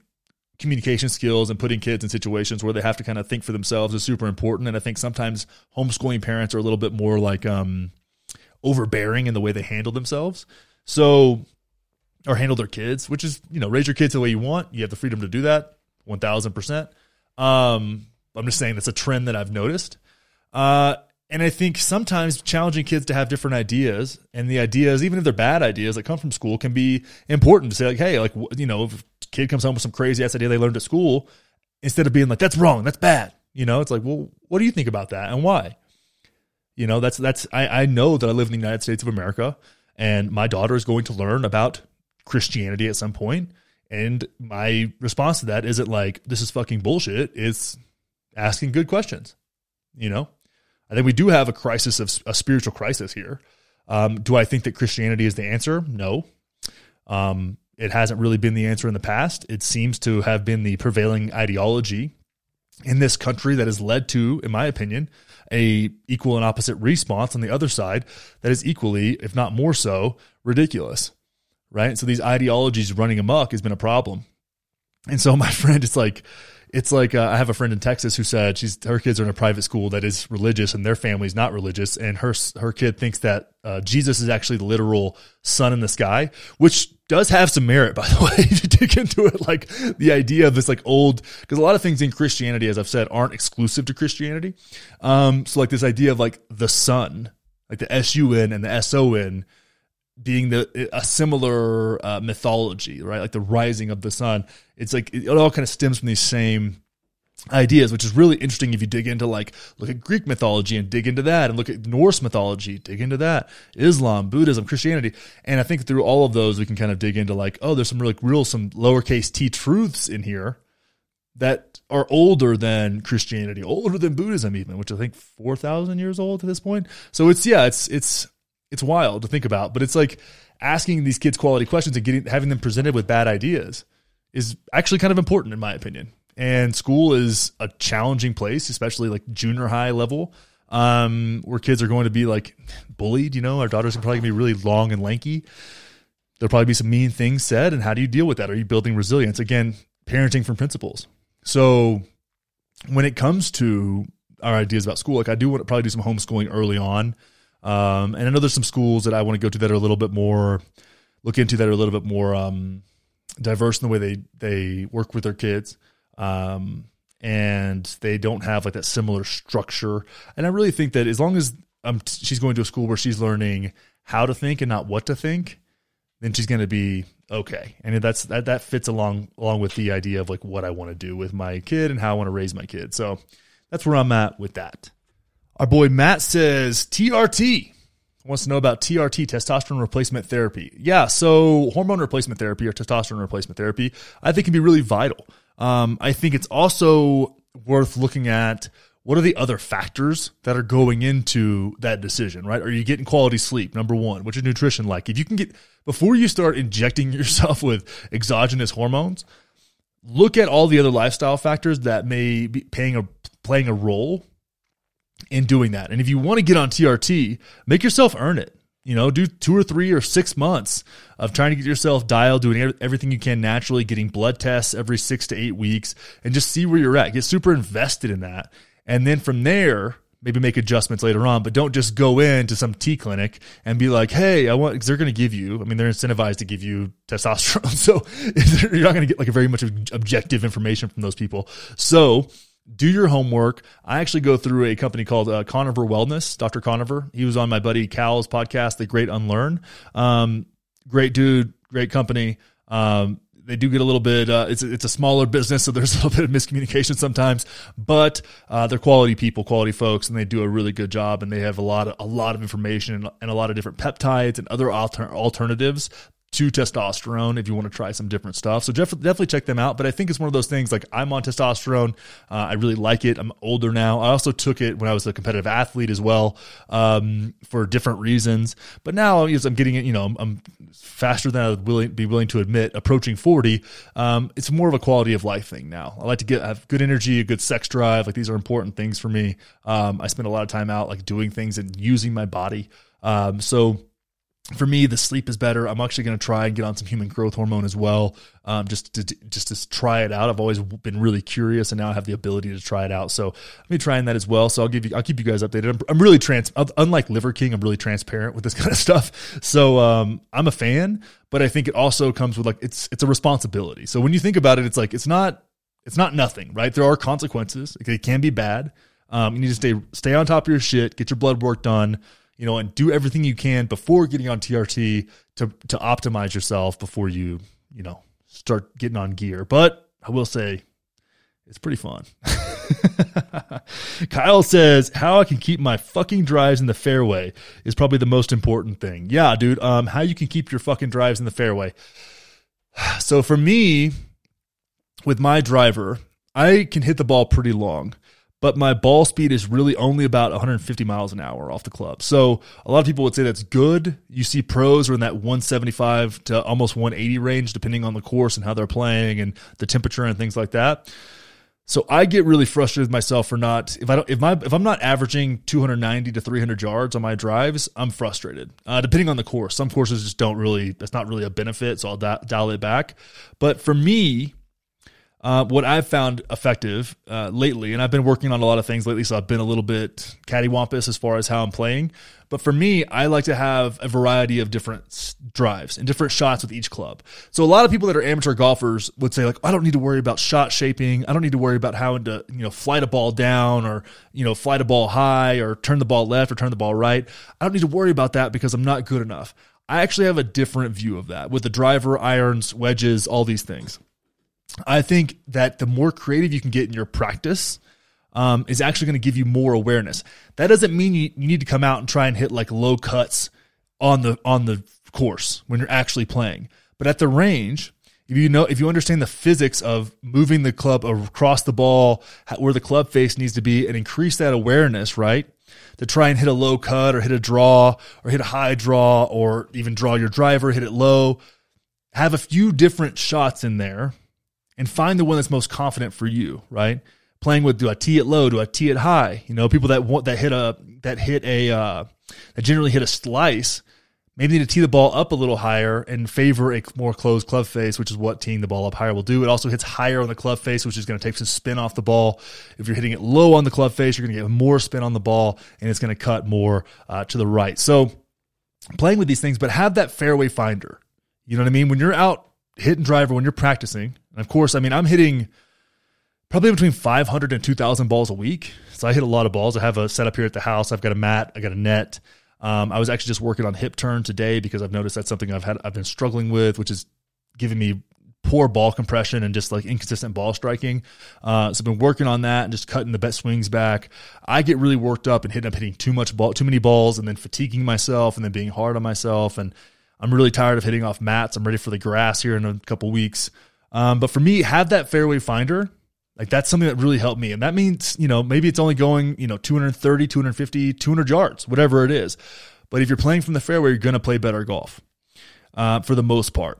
communication skills and putting kids in situations where they have to kind of think for themselves is super important. And I think sometimes homeschooling parents are a little bit more like um, overbearing in the way they handle themselves. So, or handle their kids, which is, you know, raise your kids the way you want. You have the freedom to do that 1000%. Um, I'm just saying it's a trend that I've noticed. Uh, and I think sometimes challenging kids to have different ideas and the ideas, even if they're bad ideas that come from school, can be important to say, like, hey, like, you know, kid comes home with some crazy ass idea they learned at school, instead of being like, that's wrong, that's bad, you know, it's like, well, what do you think about that and why? You know, that's, that's, I, I know that I live in the United States of America and my daughter is going to learn about Christianity at some point, And my response to that isn't like, this is fucking bullshit. It's asking good questions, you know? I think we do have a crisis of a spiritual crisis here. Um, do I think that Christianity is the answer? No. Um, it hasn't really been the answer in the past. It seems to have been the prevailing ideology in this country that has led to, in my opinion, a equal and opposite response on the other side that is equally, if not more so, ridiculous. Right? So these ideologies running amok has been a problem. And so [laughs] my friend, it's like it's like uh, I have a friend in Texas who said she's her kids are in a private school that is religious and their family's not religious, and her her kid thinks that uh, Jesus is actually the literal sun in the sky, which does have some merit, by the way. [laughs] to dig into it, like the idea of this like old, because a lot of things in Christianity, as I've said, aren't exclusive to Christianity. Um, so like this idea of like the sun, like the S U N and the S O N being the a similar uh, mythology, right? Like the rising of the sun. It's like it all kind of stems from these same ideas, which is really interesting if you dig into like look at Greek mythology and dig into that, and look at Norse mythology, dig into that, Islam, Buddhism, Christianity, and I think through all of those we can kind of dig into like oh, there's some really real some lowercase t truths in here that are older than Christianity, older than Buddhism even, which I think 4,000 years old at this point. So it's yeah, it's it's it's wild to think about, but it's like asking these kids quality questions and getting having them presented with bad ideas is actually kind of important in my opinion. And school is a challenging place, especially like junior high level, um, where kids are going to be like bullied. You know, our daughters are probably gonna be really long and lanky. There'll probably be some mean things said, and how do you deal with that? Are you building resilience? Again, parenting from principles. So when it comes to our ideas about school, like I do want to probably do some homeschooling early on. Um, and I know there's some schools that I want to go to that are a little bit more look into that are a little bit more um, diverse in the way they they work with their kids. Um, and they don't have like that similar structure. And I really think that as long as um, she's going to a school where she's learning how to think and not what to think, then she's going to be okay. And that's that that fits along along with the idea of like what I want to do with my kid and how I want to raise my kid. So that's where I'm at with that. Our boy Matt says TRT wants to know about TRT, testosterone replacement therapy. Yeah, so hormone replacement therapy or testosterone replacement therapy, I think can be really vital. Um, I think it's also worth looking at what are the other factors that are going into that decision, right? Are you getting quality sleep? Number one, what's your nutrition like? If you can get, before you start injecting [laughs] yourself with exogenous hormones, look at all the other lifestyle factors that may be playing a, playing a role in doing that. And if you want to get on TRT, make yourself earn it. You know, do two or three or six months of trying to get yourself dialed, doing everything you can naturally, getting blood tests every six to eight weeks, and just see where you're at. Get super invested in that. And then from there, maybe make adjustments later on, but don't just go into some T clinic and be like, hey, I want, because they're going to give you, I mean, they're incentivized to give you testosterone. [laughs] So [laughs] you're not going to get like a very much objective information from those people. So do your homework. I actually go through a company called uh, Conover Wellness, Dr. Conover. He was on my buddy Cal's podcast, The Great Unlearn. Um, great dude, great company. Um, they do get a little bit. Uh, it's it's a smaller business, so there's [laughs] a little bit of miscommunication sometimes. But uh, they're quality people, quality folks, and they do a really good job. And they have a lot of a lot of information and, and a lot of different peptides and other alter- alternatives to testosterone if you want to try some different stuff. So definitely check them out. But I think it's one of those things like I'm on testosterone. Uh, I really like it. I'm older now. I also took it when I was a competitive athlete as well um, for different reasons. But now as I'm getting it, you know, I'm, I'm faster than I would willing, be willing to admit, approaching 40. Um, it's more of a quality of life thing now. I like to get have good energy, a good sex drive. Like these are important things for me. Um, I spend a lot of time out like doing things and using my body. Um, so for me, the sleep is better. I'm actually going to try and get on some human growth hormone as well, um, just to just to try it out. I've always been really curious, and now I have the ability to try it out. So I'll be trying that as well. So I'll give you, I'll keep you guys updated. I'm, I'm really trans, unlike Liver King, I'm really transparent with this [laughs] kind of stuff. So um, I'm a fan, but I think it also comes with like it's it's a responsibility. So when you think about it, it's like it's not it's not nothing, right? There are consequences. It can be bad. Um, you need to stay stay on top of your shit, get your blood work done you know, and do everything you can before getting on TRT to to optimize yourself before you, you know, start getting on gear. But I will say it's pretty fun. [laughs] Kyle says, "How I can keep my fucking drives in the fairway is probably the most important thing." Yeah, dude. Um, how you can keep your fucking drives in the fairway. [sighs] So for me, with my driver, I can hit the ball pretty long but my ball speed is really only about 150 miles an hour off the club. So a lot of people would say that's good. You see pros are in that 175 to almost 180 range, depending on the course and how they're playing and the temperature and things like that. So I get really frustrated with myself for not if I don't if my if I'm not averaging 290 to 300 yards on my drives, I'm frustrated. Uh, depending on the course, some courses just don't really that's not really a benefit, so I'll dial it back. But for me, uh, what I've found effective uh, lately, and I've been working on a lot of things lately, so I've been a little bit cattywampus as far as how I'm playing. But for me, I like to have a variety of different drives and different shots with each club. So a lot of people that are amateur golfers would say like, I don't need to worry about shot shaping. I don't need to worry about how to you know flight a ball down or you know flight a ball high or turn the ball left or turn the ball right. I don't need to worry about that because I'm not good enough. I actually have a different view of that with the driver, irons, wedges, all these things. I think that the more creative you can get in your practice, um, is actually going to give you more awareness. That doesn't mean you, you need to come out and try and hit like low cuts on the on the course when you're actually playing. But at the range, if you know if you understand the physics of moving the club across the ball, where the club face needs to be, and increase that awareness, right? To try and hit a low cut or hit a draw or hit a high draw or even draw your driver, hit it low. Have a few different shots in there and find the one that's most confident for you, right? Playing with do I tee it low, do I tee it high? You know, people that want that hit a that hit a uh, that generally hit a slice maybe need to tee the ball up a little higher and favor a more closed club face, which is what teeing the ball up higher will do. It also hits higher on the club face, which is going to take some spin off the ball. If you're hitting it low on the club face, you're going to get more spin on the ball and it's going to cut more uh, to the right. So playing with these things, but have that fairway finder. You know what I mean? When you're out hitting driver, when you're practicing, and of course, I mean, I'm hitting probably between 500 and 2,000 balls a week. So I hit a lot of balls. I have a setup here at the house. I've got a mat, I got a net. Um, I was actually just working on hip turn today because I've noticed that's something I've had I've been struggling with, which is giving me poor ball compression and just like inconsistent ball striking. Uh, so I've been working on that and just cutting the bet swings back. I get really worked up and hitting up hitting too much ball, too many balls, and then fatiguing myself and then being hard on myself. And I'm really tired of hitting off mats. I'm ready for the grass here in a couple weeks. Um, but for me, have that fairway finder like that's something that really helped me. And that means, you know, maybe it's only going, you know, 230, 250, 200 yards, whatever it is. But if you're playing from the fairway, you're going to play better golf uh, for the most part.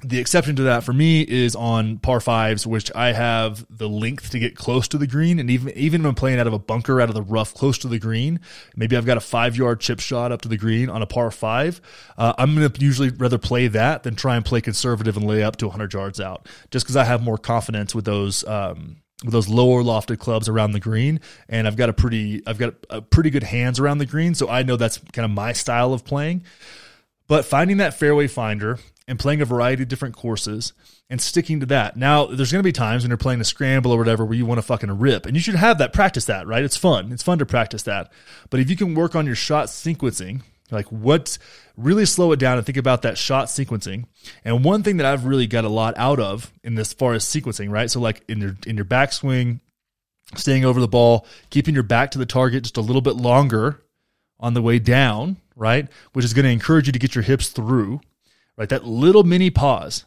The exception to that for me is on par fives, which I have the length to get close to the green. And even, even when playing out of a bunker, out of the rough, close to the green, maybe I've got a five yard chip shot up to the green on a par five. Uh, I'm going to usually rather play that than try and play conservative and lay up to 100 yards out just because I have more confidence with those, um, with those lower lofted clubs around the green and I've got a pretty I've got a pretty good hands around the green so I know that's kind of my style of playing but finding that fairway finder and playing a variety of different courses and sticking to that. Now, there's going to be times when you're playing a scramble or whatever where you want to fucking rip, and you should have that practice that, right? It's fun. It's fun to practice that. But if you can work on your shot sequencing, like what really slow it down and think about that shot sequencing. And one thing that I've really got a lot out of in this far as sequencing, right? So like in your in your backswing, staying over the ball, keeping your back to the target just a little bit longer on the way down, right? Which is going to encourage you to get your hips through right? That little mini pause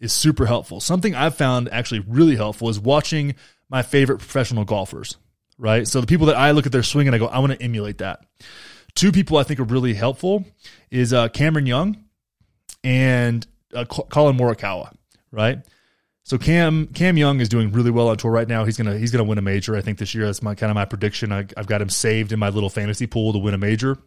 is super helpful. Something I've found actually really helpful is watching my favorite professional golfers, right? So the people that I look at their swing and I go, I want to emulate that. Two people I think are really helpful is uh, Cameron Young and uh, Collin Morikawa, right? So Cam Cam Young is doing really well on tour right now. He's gonna he's gonna win a major. I think this year. That's my kind of my prediction. I, I've got him saved in my little fantasy pool to win a major.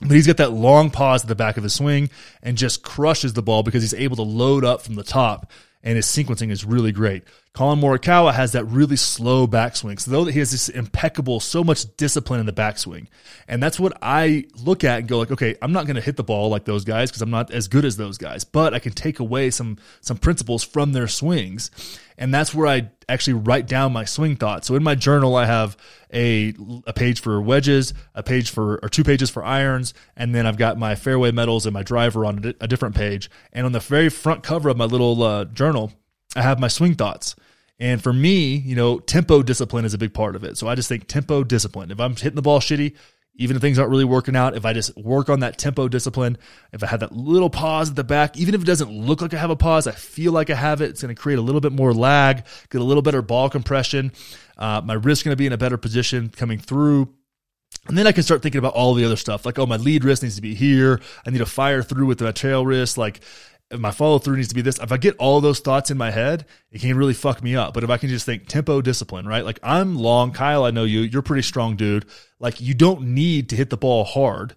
But he's got that long pause at the back of his swing and just crushes the ball because he's able to load up from the top and his sequencing is really great. Collin Morikawa has that really slow backswing. So though that he has this impeccable, so much discipline in the backswing. And that's what I look at and go like, okay, I'm not going to hit the ball like those guys because I'm not as good as those guys, but I can take away some, some principles from their swings. And that's where I actually write down my swing thoughts. So in my journal, I have a, a page for wedges, a page for, or two pages for irons. And then I've got my fairway metals and my driver on a, different page. And on the very front cover of my little uh, journal, I have my swing thoughts. And for me, you know, tempo discipline is a big part of it. So I just think tempo discipline. If I'm hitting the ball shitty, even if things aren't really working out, if I just work on that tempo discipline, if I have that little pause at the back, even if it doesn't look like I have a pause, I feel like I have it. It's going to create a little bit more lag, get a little better ball compression. Uh, my wrist going to be in a better position coming through. And then I can start thinking about all the other stuff, like, oh, my lead wrist needs to be here. I need to fire through with my trail wrist. Like, my follow through needs to be this. If I get all those thoughts in my head, it can really fuck me up. But if I can just think tempo discipline, right? Like I'm long, Kyle, I know you, you're pretty strong dude. Like you don't need to hit the ball hard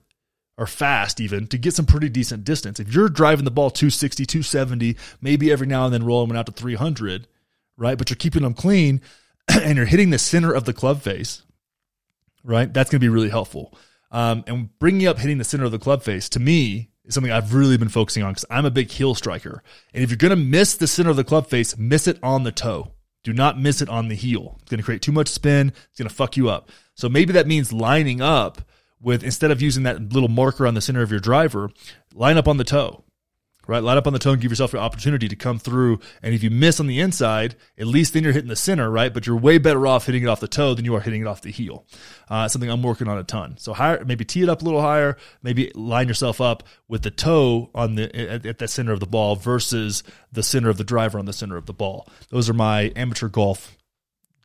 or fast even to get some pretty decent distance. If you're driving the ball 260, 270, maybe every now and then rolling one out to 300, right? But you're keeping them clean [clears throat] and you're hitting the center of the club face, right? That's going to be really helpful. Um, and bringing up hitting the center of the club face to me is something I've really been focusing on because I'm a big heel striker. And if you're going to miss the center of the club face, miss it on the toe. Do not miss it on the heel. It's going to create too much spin. It's going to fuck you up. So maybe that means lining up with, instead of using that little marker on the center of your driver, line up on the toe. Right? Light up on the toe and give yourself an opportunity to come through. And if you miss on the inside, at least then you're hitting the center, right? But you're way better off hitting it off the toe than you are hitting it off the heel. Uh, something I'm working on a ton. So higher, maybe tee it up a little higher, maybe line yourself up with the toe on the at, at the center of the ball versus the center of the driver on the center of the ball. Those are my amateur golf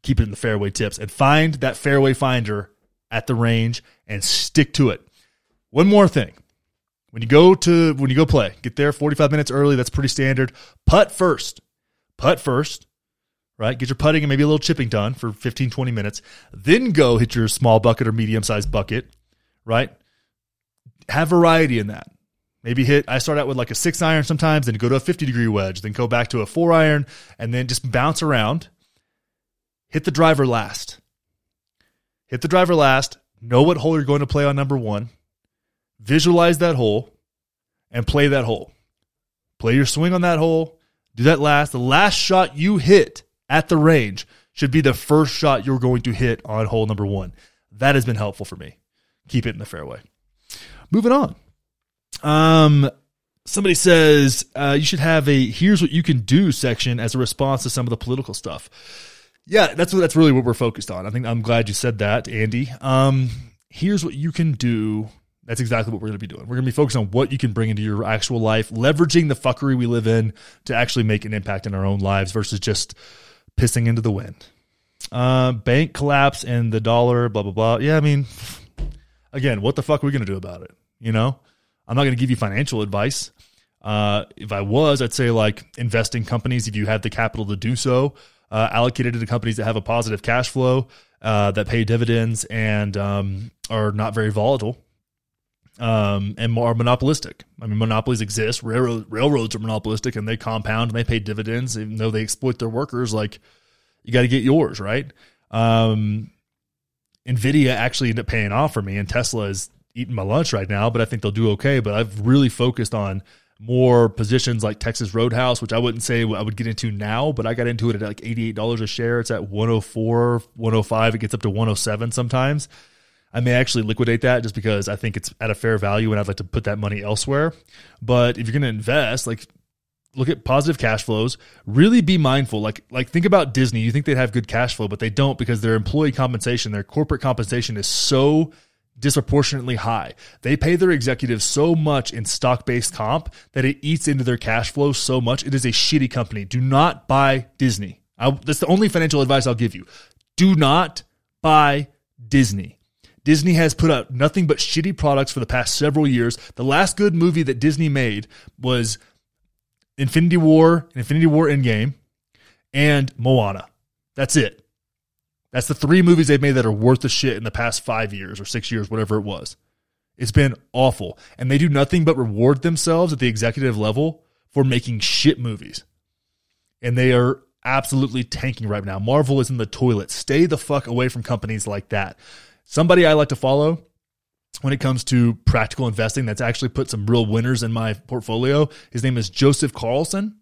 keep it in the fairway tips and find that fairway finder at the range and stick to it. One more thing. When you go to when you go play, get there 45 minutes early, that's pretty standard. Putt first. Putt first. Right? Get your putting and maybe a little chipping done for 15 20 minutes. Then go hit your small bucket or medium-sized bucket, right? Have variety in that. Maybe hit I start out with like a 6 iron sometimes, then go to a 50 degree wedge, then go back to a 4 iron and then just bounce around hit the driver last. Hit the driver last. Know what hole you're going to play on number one. Visualize that hole and play that hole. Play your swing on that hole. Do that last. The last shot you hit at the range should be the first shot you're going to hit on hole number one. That has been helpful for me. Keep it in the fairway. Moving on. Um, somebody says uh, you should have a here's what you can do section as a response to some of the political stuff. Yeah, that's what that's really what we're focused on. I think I'm glad you said that, Andy. Um, here's what you can do. That's exactly what we're going to be doing. We're going to be focused on what you can bring into your actual life, leveraging the fuckery we live in to actually make an impact in our own lives versus just pissing into the wind. Uh, bank collapse and the dollar, blah blah blah. Yeah, I mean, again, what the fuck are we going to do about it? You know, I'm not going to give you financial advice. Uh, if I was, I'd say like invest in companies if you have the capital to do so uh, allocated to companies that have a positive cash flow, uh, that pay dividends, and um, are not very volatile. Um, and are monopolistic. I mean, monopolies exist. Railroad, railroads are monopolistic, and they compound and they pay dividends, even though they exploit their workers. Like, you got to get yours right. Um, Nvidia actually ended up paying off for me, and Tesla is eating my lunch right now. But I think they'll do okay. But I've really focused on more positions like Texas Roadhouse, which I wouldn't say I would get into now, but I got into it at like $88 a share. It's at 104, 105. It gets up to 107 sometimes. I may actually liquidate that just because I think it's at a fair value and I'd like to put that money elsewhere. But if you're going to invest, like look at positive cash flows, really be mindful. Like like think about Disney. You think they'd have good cash flow, but they don't because their employee compensation, their corporate compensation is so disproportionately high. They pay their executives so much in stock based comp that it eats into their cash flow so much. It is a shitty company. Do not buy Disney. I, that's the only financial advice I'll give you. Do not buy Disney. Disney has put out nothing but shitty products for the past several years. The last good movie that Disney made was Infinity War, Infinity War Endgame, and Moana. That's it. That's the three movies they've made that are worth the shit in the past five years or six years, whatever it was. It's been awful. And they do nothing but reward themselves at the executive level for making shit movies. And they are absolutely tanking right now. Marvel is in the toilet. Stay the fuck away from companies like that. Somebody I like to follow when it comes to practical investing that's actually put some real winners in my portfolio. His name is Joseph Carlson.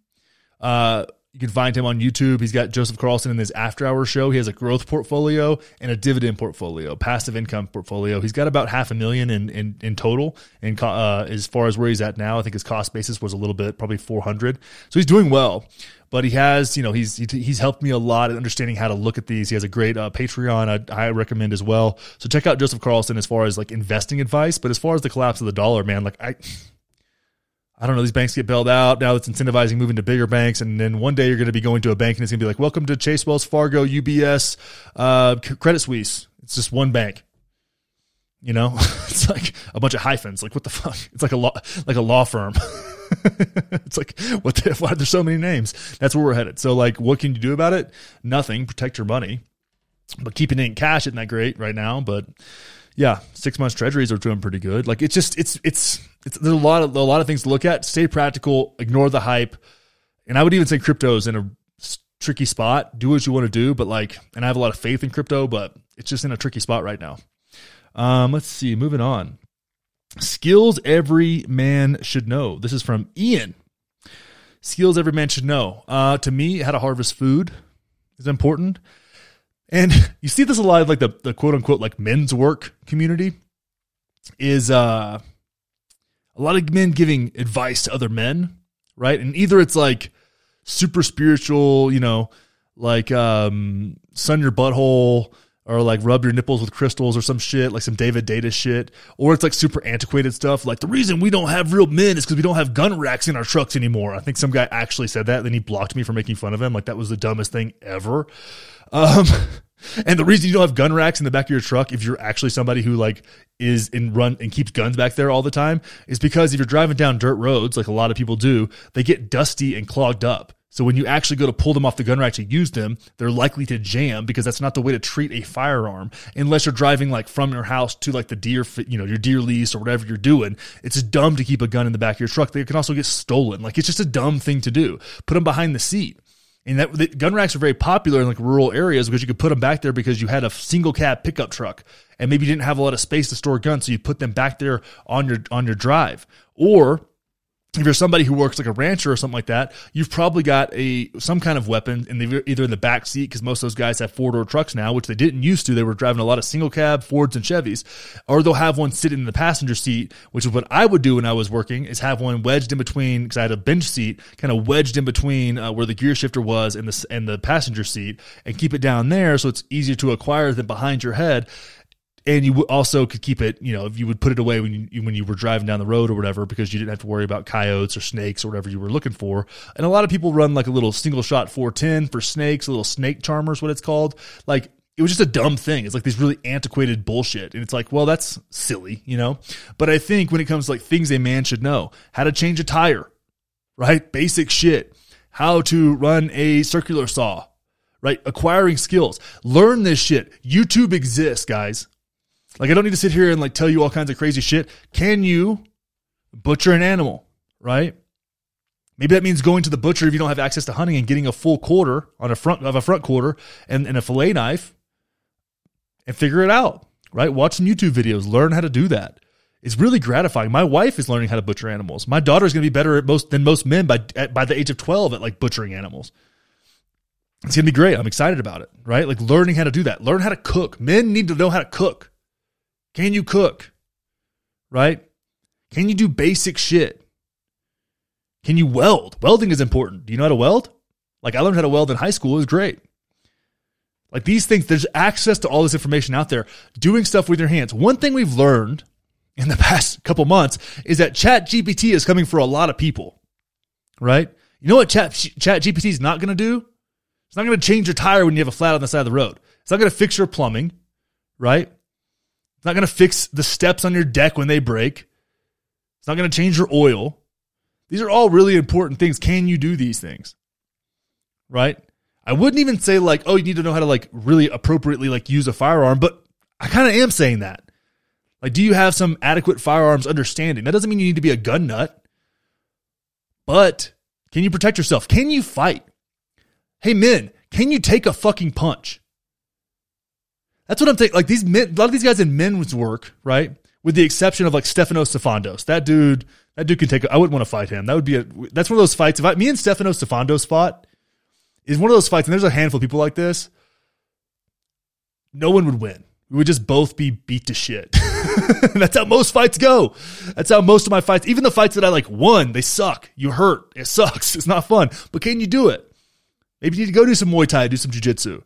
Uh, you can find him on YouTube. He's got Joseph Carlson in his after hour show. He has a growth portfolio and a dividend portfolio, passive income portfolio. He's got about half a million in, in, in total. And uh, as far as where he's at now, I think his cost basis was a little bit, probably 400. So he's doing well, but he has, you know, he's, he's helped me a lot in understanding how to look at these. He has a great uh, Patreon I, I recommend as well. So check out Joseph Carlson as far as like investing advice. But as far as the collapse of the dollar, man, like I, I don't know, these banks get bailed out. Now it's incentivizing moving to bigger banks. And then one day you're going to be going to a bank and it's going to be like, welcome to Chase Wells Fargo, UBS, uh, Credit Suisse. It's just one bank. You know, [laughs] it's like a bunch of hyphens. Like what the fuck? It's like a law, like a law firm. [laughs] it's like what? The, why are there so many names? That's where we're headed. So like, what can you do about it? Nothing. Protect your money, but keeping it in cash isn't that great right now. But yeah, six months treasuries are doing pretty good. Like it's just it's it's it's there's a lot of a lot of things to look at. Stay practical, ignore the hype, and I would even say crypto's in a tricky spot. Do what you want to do, but like, and I have a lot of faith in crypto, but it's just in a tricky spot right now. Um, let's see, moving on. Skills every man should know. This is from Ian. Skills every man should know. Uh, to me, how to harvest food is important. And [laughs] you see this a lot of like the, the quote unquote like men's work community is uh a lot of men giving advice to other men right? And either it's like super spiritual, you know, like um, sun your butthole or like rub your nipples with crystals or some shit, like some David Deida shit, or it's like super antiquated stuff. Like the reason we don't have real men is because we don't have gun racks in our trucks anymore. I think some guy actually said that. Then he blocked me for making fun of him. Like that was the dumbest thing ever. Um, [laughs] and the reason you don't have gun racks in the back of your truck, if you're actually somebody who like is in run and keeps guns back there all the time, is because if you're driving down dirt roads, like a lot of people do, they get dusty and clogged up. So when you actually go to pull them off the gun rack to use them, they're likely to jam because that's not the way to treat a firearm unless you're driving like from your house to like the deer, you know, your deer lease or whatever you're doing. It's dumb to keep a gun in the back of your truck. They can also get stolen. Like it's just a dumb thing to do. Put them behind the seat. And that the gun racks are very popular in like rural areas because you could put them back there because you had a single cab pickup truck and maybe you didn't have a lot of space to store guns, so you put them back there on your on your drive. Or if you're somebody who works like a rancher or something like that, you've probably got a some kind of weapon in the, either in the back seat because most of those guys have four door trucks now, which they didn't used to. They were driving a lot of single cab Fords and Chevys, or they'll have one sitting in the passenger seat, which is what I would do when I was working, is have one wedged in between because I had a bench seat, kind of wedged in between uh, where the gear shifter was and the and the passenger seat, and keep it down there so it's easier to acquire than behind your head and you also could keep it, you know, if you would put it away when you when you were driving down the road or whatever, because you didn't have to worry about coyotes or snakes or whatever you were looking for. And a lot of people run like a little single shot 410 for snakes, a little snake charmer is what it's called. Like it was just a dumb thing. It's like this really antiquated bullshit. And it's like, well, that's silly, you know? But I think when it comes to like things a man should know, how to change a tire, right? Basic shit. How to run a circular saw, right? Acquiring skills. Learn this shit. YouTube exists, guys. Like I don't need to sit here and like tell you all kinds of crazy shit. Can you butcher an animal, right? Maybe that means going to the butcher if you don't have access to hunting and getting a full quarter on a front of a front quarter and, and a fillet knife and figure it out, right? Watch some YouTube videos, learn how to do that. It's really gratifying. My wife is learning how to butcher animals. My daughter is going to be better at most than most men by at, by the age of 12 at like butchering animals. It's going to be great. I'm excited about it, right? Like learning how to do that. Learn how to cook. Men need to know how to cook. Can you cook? Right? Can you do basic shit? Can you weld? Welding is important. Do you know how to weld? Like I learned how to weld in high school. It was great. Like these things, there's access to all this information out there. Doing stuff with your hands. One thing we've learned in the [laughs] past couple months is that Chat GPT is coming for a lot of people. Right? You know what Chat, Chat GPT is not going to do? It's not going to change your tire when you have a flat on the side of the road. It's not going to fix your plumbing, right? Not going to fix the steps on your deck when they break. It's not going to change your oil. These are all really important things. Can you do these things? Right? I wouldn't even say like, oh, you need to know how to like really appropriately like use a firearm, but I kind of am saying that. Like, do you have some adequate firearms understanding? That doesn't mean you need to be a gun nut, but can you protect yourself? Can you fight? Hey, men, can you take a fucking punch? That's what I'm thinking. Like these men, a lot of these guys in men's work, right? With the exception of like Stefanos Sifandos. That dude, that dude can take, I wouldn't want to fight him. That would be a, that's one of those fights. If I, me and Stefanos Sifandos fought, is one of those fights, and there's a handful of people like this, no one would win. We would just both be beat to shit. [laughs] that's how most fights go. That's how most of my fights, even the fights that I like won, they suck. You hurt. It sucks. [laughs] It's not fun. But can you do it? Maybe you need to go do some Muay Thai, do some jujitsu.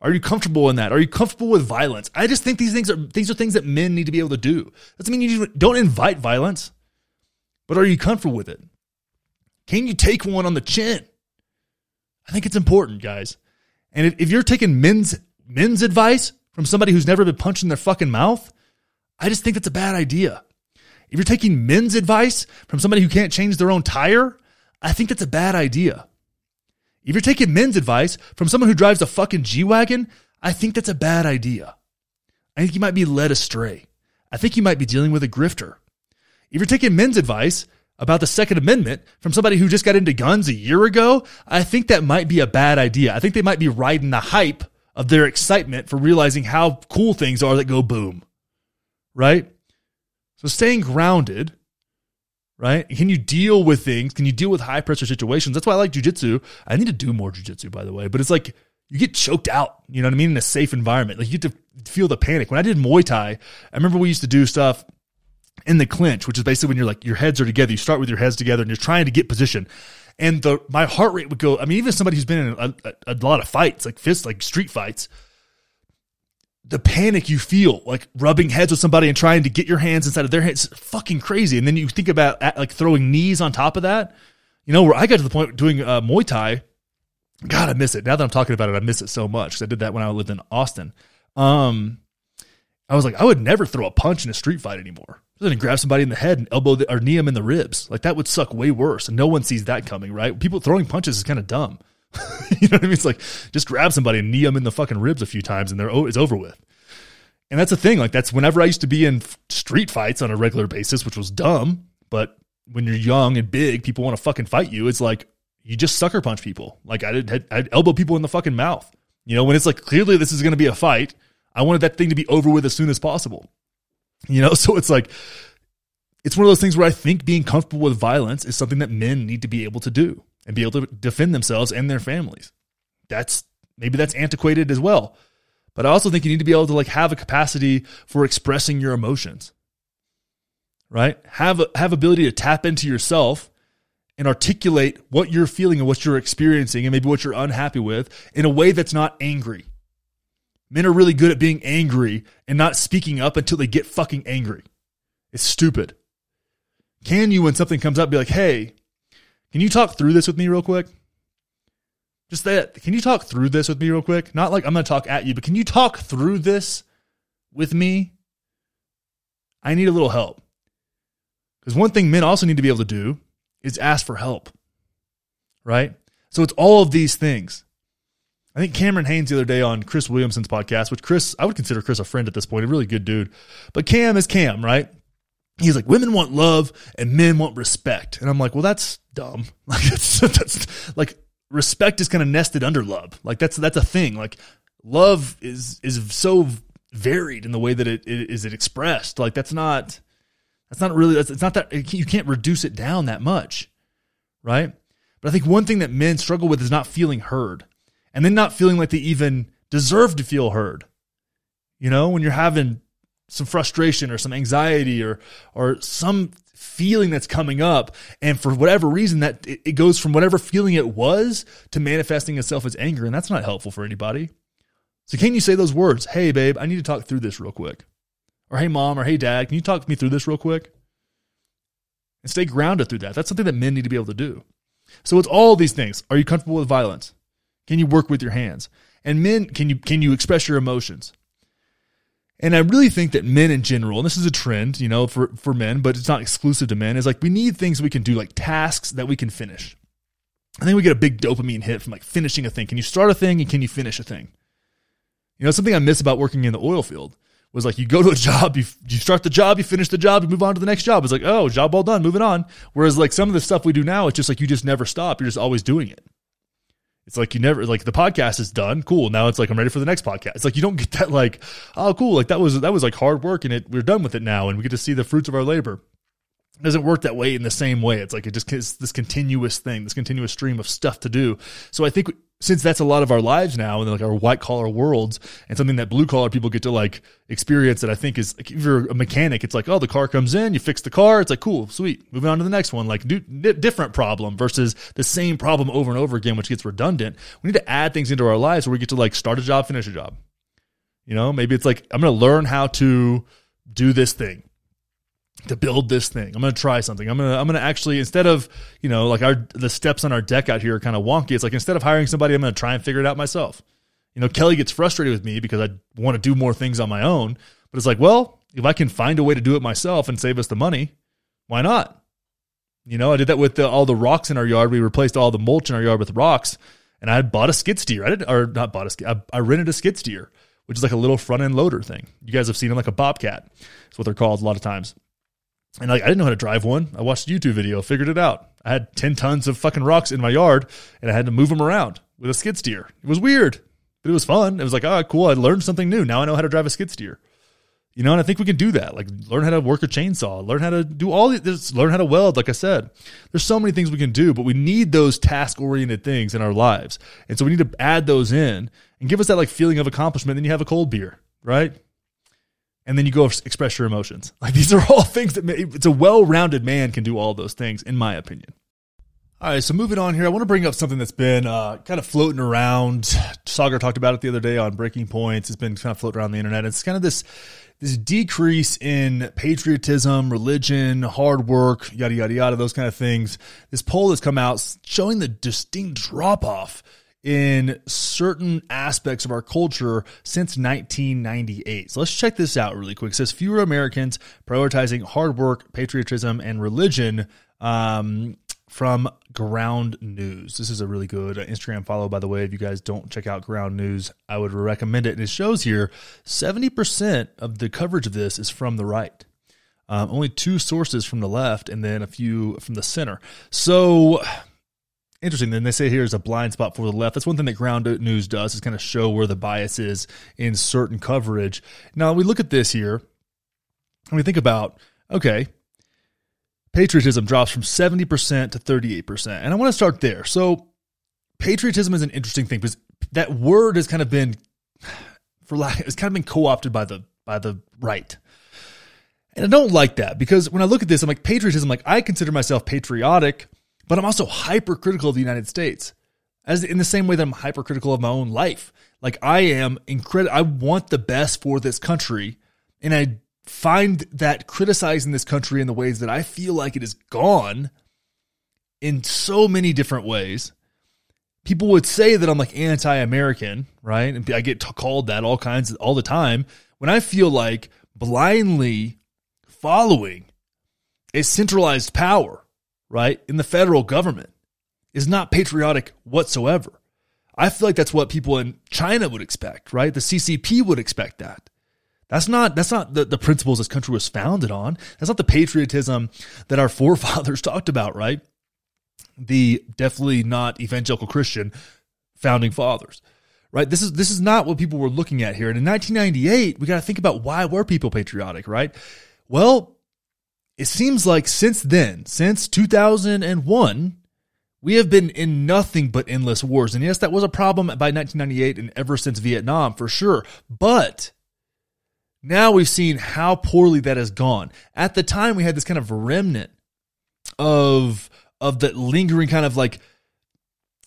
Are you comfortable in that? Are you comfortable with violence? I just think these things are these are things that men need to be able to do. Doesn't mean you don't invite violence, but are you comfortable with it? Can you take one on the chin? I think it's important, guys. And if, if you're taking men's men's advice from somebody who's never been punched in their fucking mouth, I just think that's a bad idea. If you're taking men's advice from somebody who can't change their own tire, I think that's a bad idea. If you're taking men's advice from someone who drives a fucking G Wagon, I think that's a bad idea. I think you might be led astray. I think you might be dealing with a grifter. If you're taking men's advice about the Second Amendment from somebody who just got into guns a year ago, I think that might be a bad idea. I think they might be riding the hype of their excitement for realizing how cool things are that go boom. Right? So staying grounded right? Can you deal with things? Can you deal with high pressure situations? That's why I like jujitsu. I need to do more jujitsu, by the way, but it's like you get choked out, you know what I mean, in a safe environment. Like you get to feel the panic. When I did Muay Thai, I remember we used to do stuff in the clinch, which is basically when you're like your heads are together. You start with your heads together and you're trying to get position. And the my heart rate would go. I mean, even somebody who's been in a, a, a lot of fights, like fists, like street fights, the panic you feel, like rubbing heads with somebody and trying to get your hands inside of their hands, fucking crazy. And then you think about like throwing knees on top of that. You know, where I got to the point doing uh, Muay Thai. God, I miss it. Now that I'm talking about it, I miss it so much because I did that when I lived in Austin. Um, I was like, I would never throw a punch in a street fight anymore. Then grab somebody in the head and elbow the, or knee them in the ribs. Like that would suck way worse. And no one sees that coming, right? People throwing punches is kind of dumb. [laughs] you know what I mean? It's like just grab somebody and knee them in the fucking ribs a few times and they're oh, it's over with. And that's the thing. Like that's whenever I used to be in street fights on a regular basis, which was dumb. But when you're young and big, people want to fucking fight you. It's like you just sucker punch people. Like I did, I'd elbow people in the fucking mouth. You know, when it's like clearly this is going to be a fight, I wanted that thing to be over with as soon as possible. You know, [laughs] so it's like, it's one of those things where I think being comfortable with violence is something that men need to be able to do and be able to defend themselves and their families. That's maybe that's antiquated as well. But I also think you need to be able to like have a capacity for expressing your emotions. Right? Have have ability to tap into yourself and articulate what you're feeling and what you're experiencing and maybe what you're unhappy with in a way that's not angry. Men are really good at being angry and not speaking up until they get fucking angry. It's stupid. Can you, when something comes up, be like, hey, can you talk through this with me real quick? Just that. Can you talk through this with me real quick? Not like I'm going to talk at you, but can you talk through this with me? I need a little help. Because one thing men also need to be able to do is ask for help, right? So it's all of these things. I think Cameron Hanes the other day on Chris Williamson's podcast, which Chris, I would consider Chris a friend at this point, a really good dude. But Cam is Cam, right? He's like, women want love and men want respect. And I'm like, well, that's dumb. [laughs] Like, that's, that's like respect is kind of nested under love. Like that's, that's a thing. Like love is, is so varied in the way that it, it is it expressed. Like that's not, that's not really, that's, it's not that you can't reduce it down that much. Right. But I think one thing that men struggle with is not feeling heard and then not feeling like they even deserve to feel heard. You know, when you're having some frustration or some anxiety or or some feeling that's coming up and for whatever reason that it, it goes from whatever feeling it was to manifesting itself as anger and that's not helpful for anybody. So can you say those words? Hey babe, I need to talk through this real quick. Or hey mom or hey dad, can you talk me through this real quick? And stay grounded through that. That's something that men need to be able to do. So it's all these things. Are you comfortable with violence? Can you work with your hands? And men, can you can you express your emotions? And I really think that men in general, and this is a trend, you know, for, for men, but it's not exclusive to men, is like we need things we can do, like tasks that we can finish. I think we get a big dopamine hit from like finishing a thing. Can you start a thing and can you finish a thing? You know, something I miss about working in the oil field was like you go to a [laughs] job, you, you start the job, you finish the job, you move on to the next job. It's like, oh, job all done, moving on. Whereas like some of the stuff we do now, it's just like you just never stop. You're just always doing it. It's like you never like the podcast is done. Cool. Now it's like I'm ready for the next podcast. It's like you don't get that like, oh cool, like that was that was like hard work and it we're done with it now and we get to see the fruits of our labor. It doesn't work that way in the same way. It's like it just it's this continuous thing, this continuous stream of stuff to do. So I think since that's a lot of our lives now and like our white collar worlds and something that blue collar people get to like experience that I think is like if you're a mechanic, it's like, oh, the car comes in, you fix the car. It's like, cool, sweet. Moving on to the next one. Like do, different problem versus the same problem over and over again, which gets redundant. We need to add things into our lives where we get to like start a job, finish a job. You know, maybe it's like, I'm going to learn how to do this thing to build this thing. I'm going to try something. I'm going to I'm going to actually instead of, you know, like our the steps on our deck out here are kind of wonky. It's like instead of hiring somebody, I'm going to try and figure it out myself. You know, Kelly gets frustrated with me because I want to do more things on my own, but it's like, well, if I can find a way to do it myself and save us the money, why not? You know, I did that with the, all the rocks in our yard. We replaced all the mulch in our yard with rocks, and I had bought a skid steer. I did, or not bought a skid. I, I rented a skid steer, which is like a little front end loader thing. You guys have seen them like a bobcat. That's what they're called a lot of times. And like I didn't know how to drive one. I watched a YouTube video, figured it out. I had 10 tons of fucking rocks in my yard and I had to move them around with a skid steer. It was weird, but it was fun. It was like, oh, cool. I learned something new. Now I know how to drive a skid steer. You know, and I think we can do that. Like learn how to work a chainsaw, learn how to do all this, learn how to weld. Like I said, there's so many things we can do, but we need those task oriented things in our lives. And so we need to add those in and give us that like feeling of accomplishment. Then you have a cold beer, right? And then you go express your emotions. [laughs] Like these are all things that it's a well-rounded man can do all those things, in my opinion. All right, so moving on here, I want to bring up something that's been uh, kind of floating around. Sagar talked about it the other day on Breaking Points. It's been kind of floating around the internet. It's kind of this this decrease in patriotism, religion, hard work, yada yada yada, those kind of things. This poll has come out showing the distinct drop off in certain aspects of our culture since 1998. So let's check this out really quick. It says fewer Americans prioritizing hard work, patriotism, and religion um, from Ground News. This is a really good Instagram follow, by the way. If you guys don't check out Ground News, I would recommend it. And it shows here 70% of the coverage of this is from the right. Um, only two sources from the left, and then a few from the center. So interesting. Then they say here is a blind spot for the left. That's one thing that Ground News does is kind of show where the bias is in certain coverage. Now we look at this here and we think about okay, patriotism drops from 70% to 38%. And I want to start there. So patriotism is an interesting thing because that word has kind of been [sighs] for lack it's kind of been co-opted by the by the right. And I don't like that because when I look at this, I'm like patriotism, like I consider myself patriotic but I'm also hypercritical of the United States. As in the same way that I'm hypercritical of my own life. Like I am incredible. I want the best for this country. And I find that criticizing this country in the ways that I feel like it is gone in so many different ways. People would say that I'm like anti-American, right? And I get called that all kinds of all the time when I feel like blindly following a centralized power right, in the federal government is not patriotic whatsoever. I feel like that's what people in China would expect, right? The CCP would expect that. That's not that's not the, the principles this country was founded on. That's not the patriotism that our [laughs] forefathers talked about, right? The definitely not evangelical Christian founding fathers. Right? This is this is not what people were looking at here. And in 1998, we got to think about why were people patriotic, right? Well, it seems like since then, since 2001, we have been in nothing but endless wars. And yes, that was a problem by 1998 and ever since Vietnam for sure. But now we've seen how poorly that has gone. At the time, we had this kind of remnant of of the lingering kind of like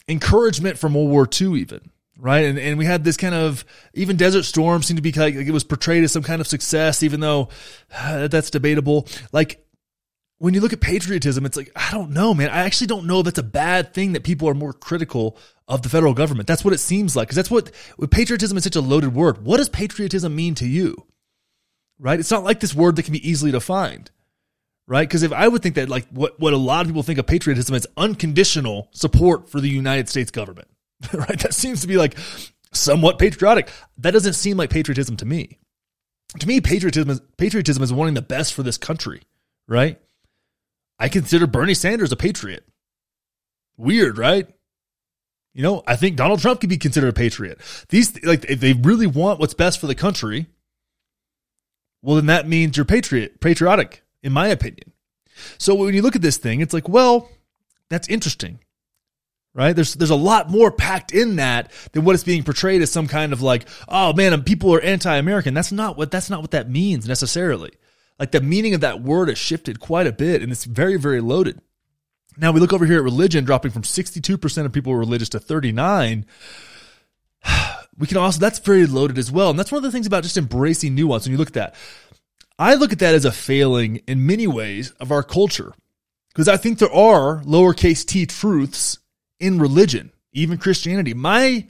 encouragement from World War II, even right? And and we had this kind of even Desert Storm seemed to be like, like it was portrayed as some kind of success, even though [sighs] uh, that's debatable. Like when you look at patriotism, it's like I don't know, man. I actually don't know if that's a bad thing that people are more critical of the federal government. That's what it seems like because that's what patriotism is such a loaded word. What does patriotism mean to you? Right? It's not like this word that can be easily defined. Right? Because if I would think that like what, what a lot of people think of patriotism is unconditional support for the United States government. [laughs] right? That seems to be like somewhat patriotic. That doesn't seem like patriotism to me. To me, patriotism is, patriotism is wanting the best for this country, right? I consider Bernie Sanders a patriot. Weird, right? You know, I think Donald Trump could be considered a patriot. These, like, if they really want what's best for the country, well, then that means you're patriot, patriotic, in my opinion. So when you look at this thing, it's like, well, that's interesting right? There's there's a lot more packed in that than what is being portrayed as some kind of like, oh man, people are anti-American. That's not what that's not what that means necessarily. Like the meaning of that word has shifted quite a bit, and it's very very loaded. Now we look over here at religion dropping from 62% of people religious to 39. [sighs] We can also that's very loaded as well. And that's one of the things about just embracing nuance when you look at that. I look at that as a failing in many ways of our culture. Because I think there are lowercase t truths in religion, even Christianity. My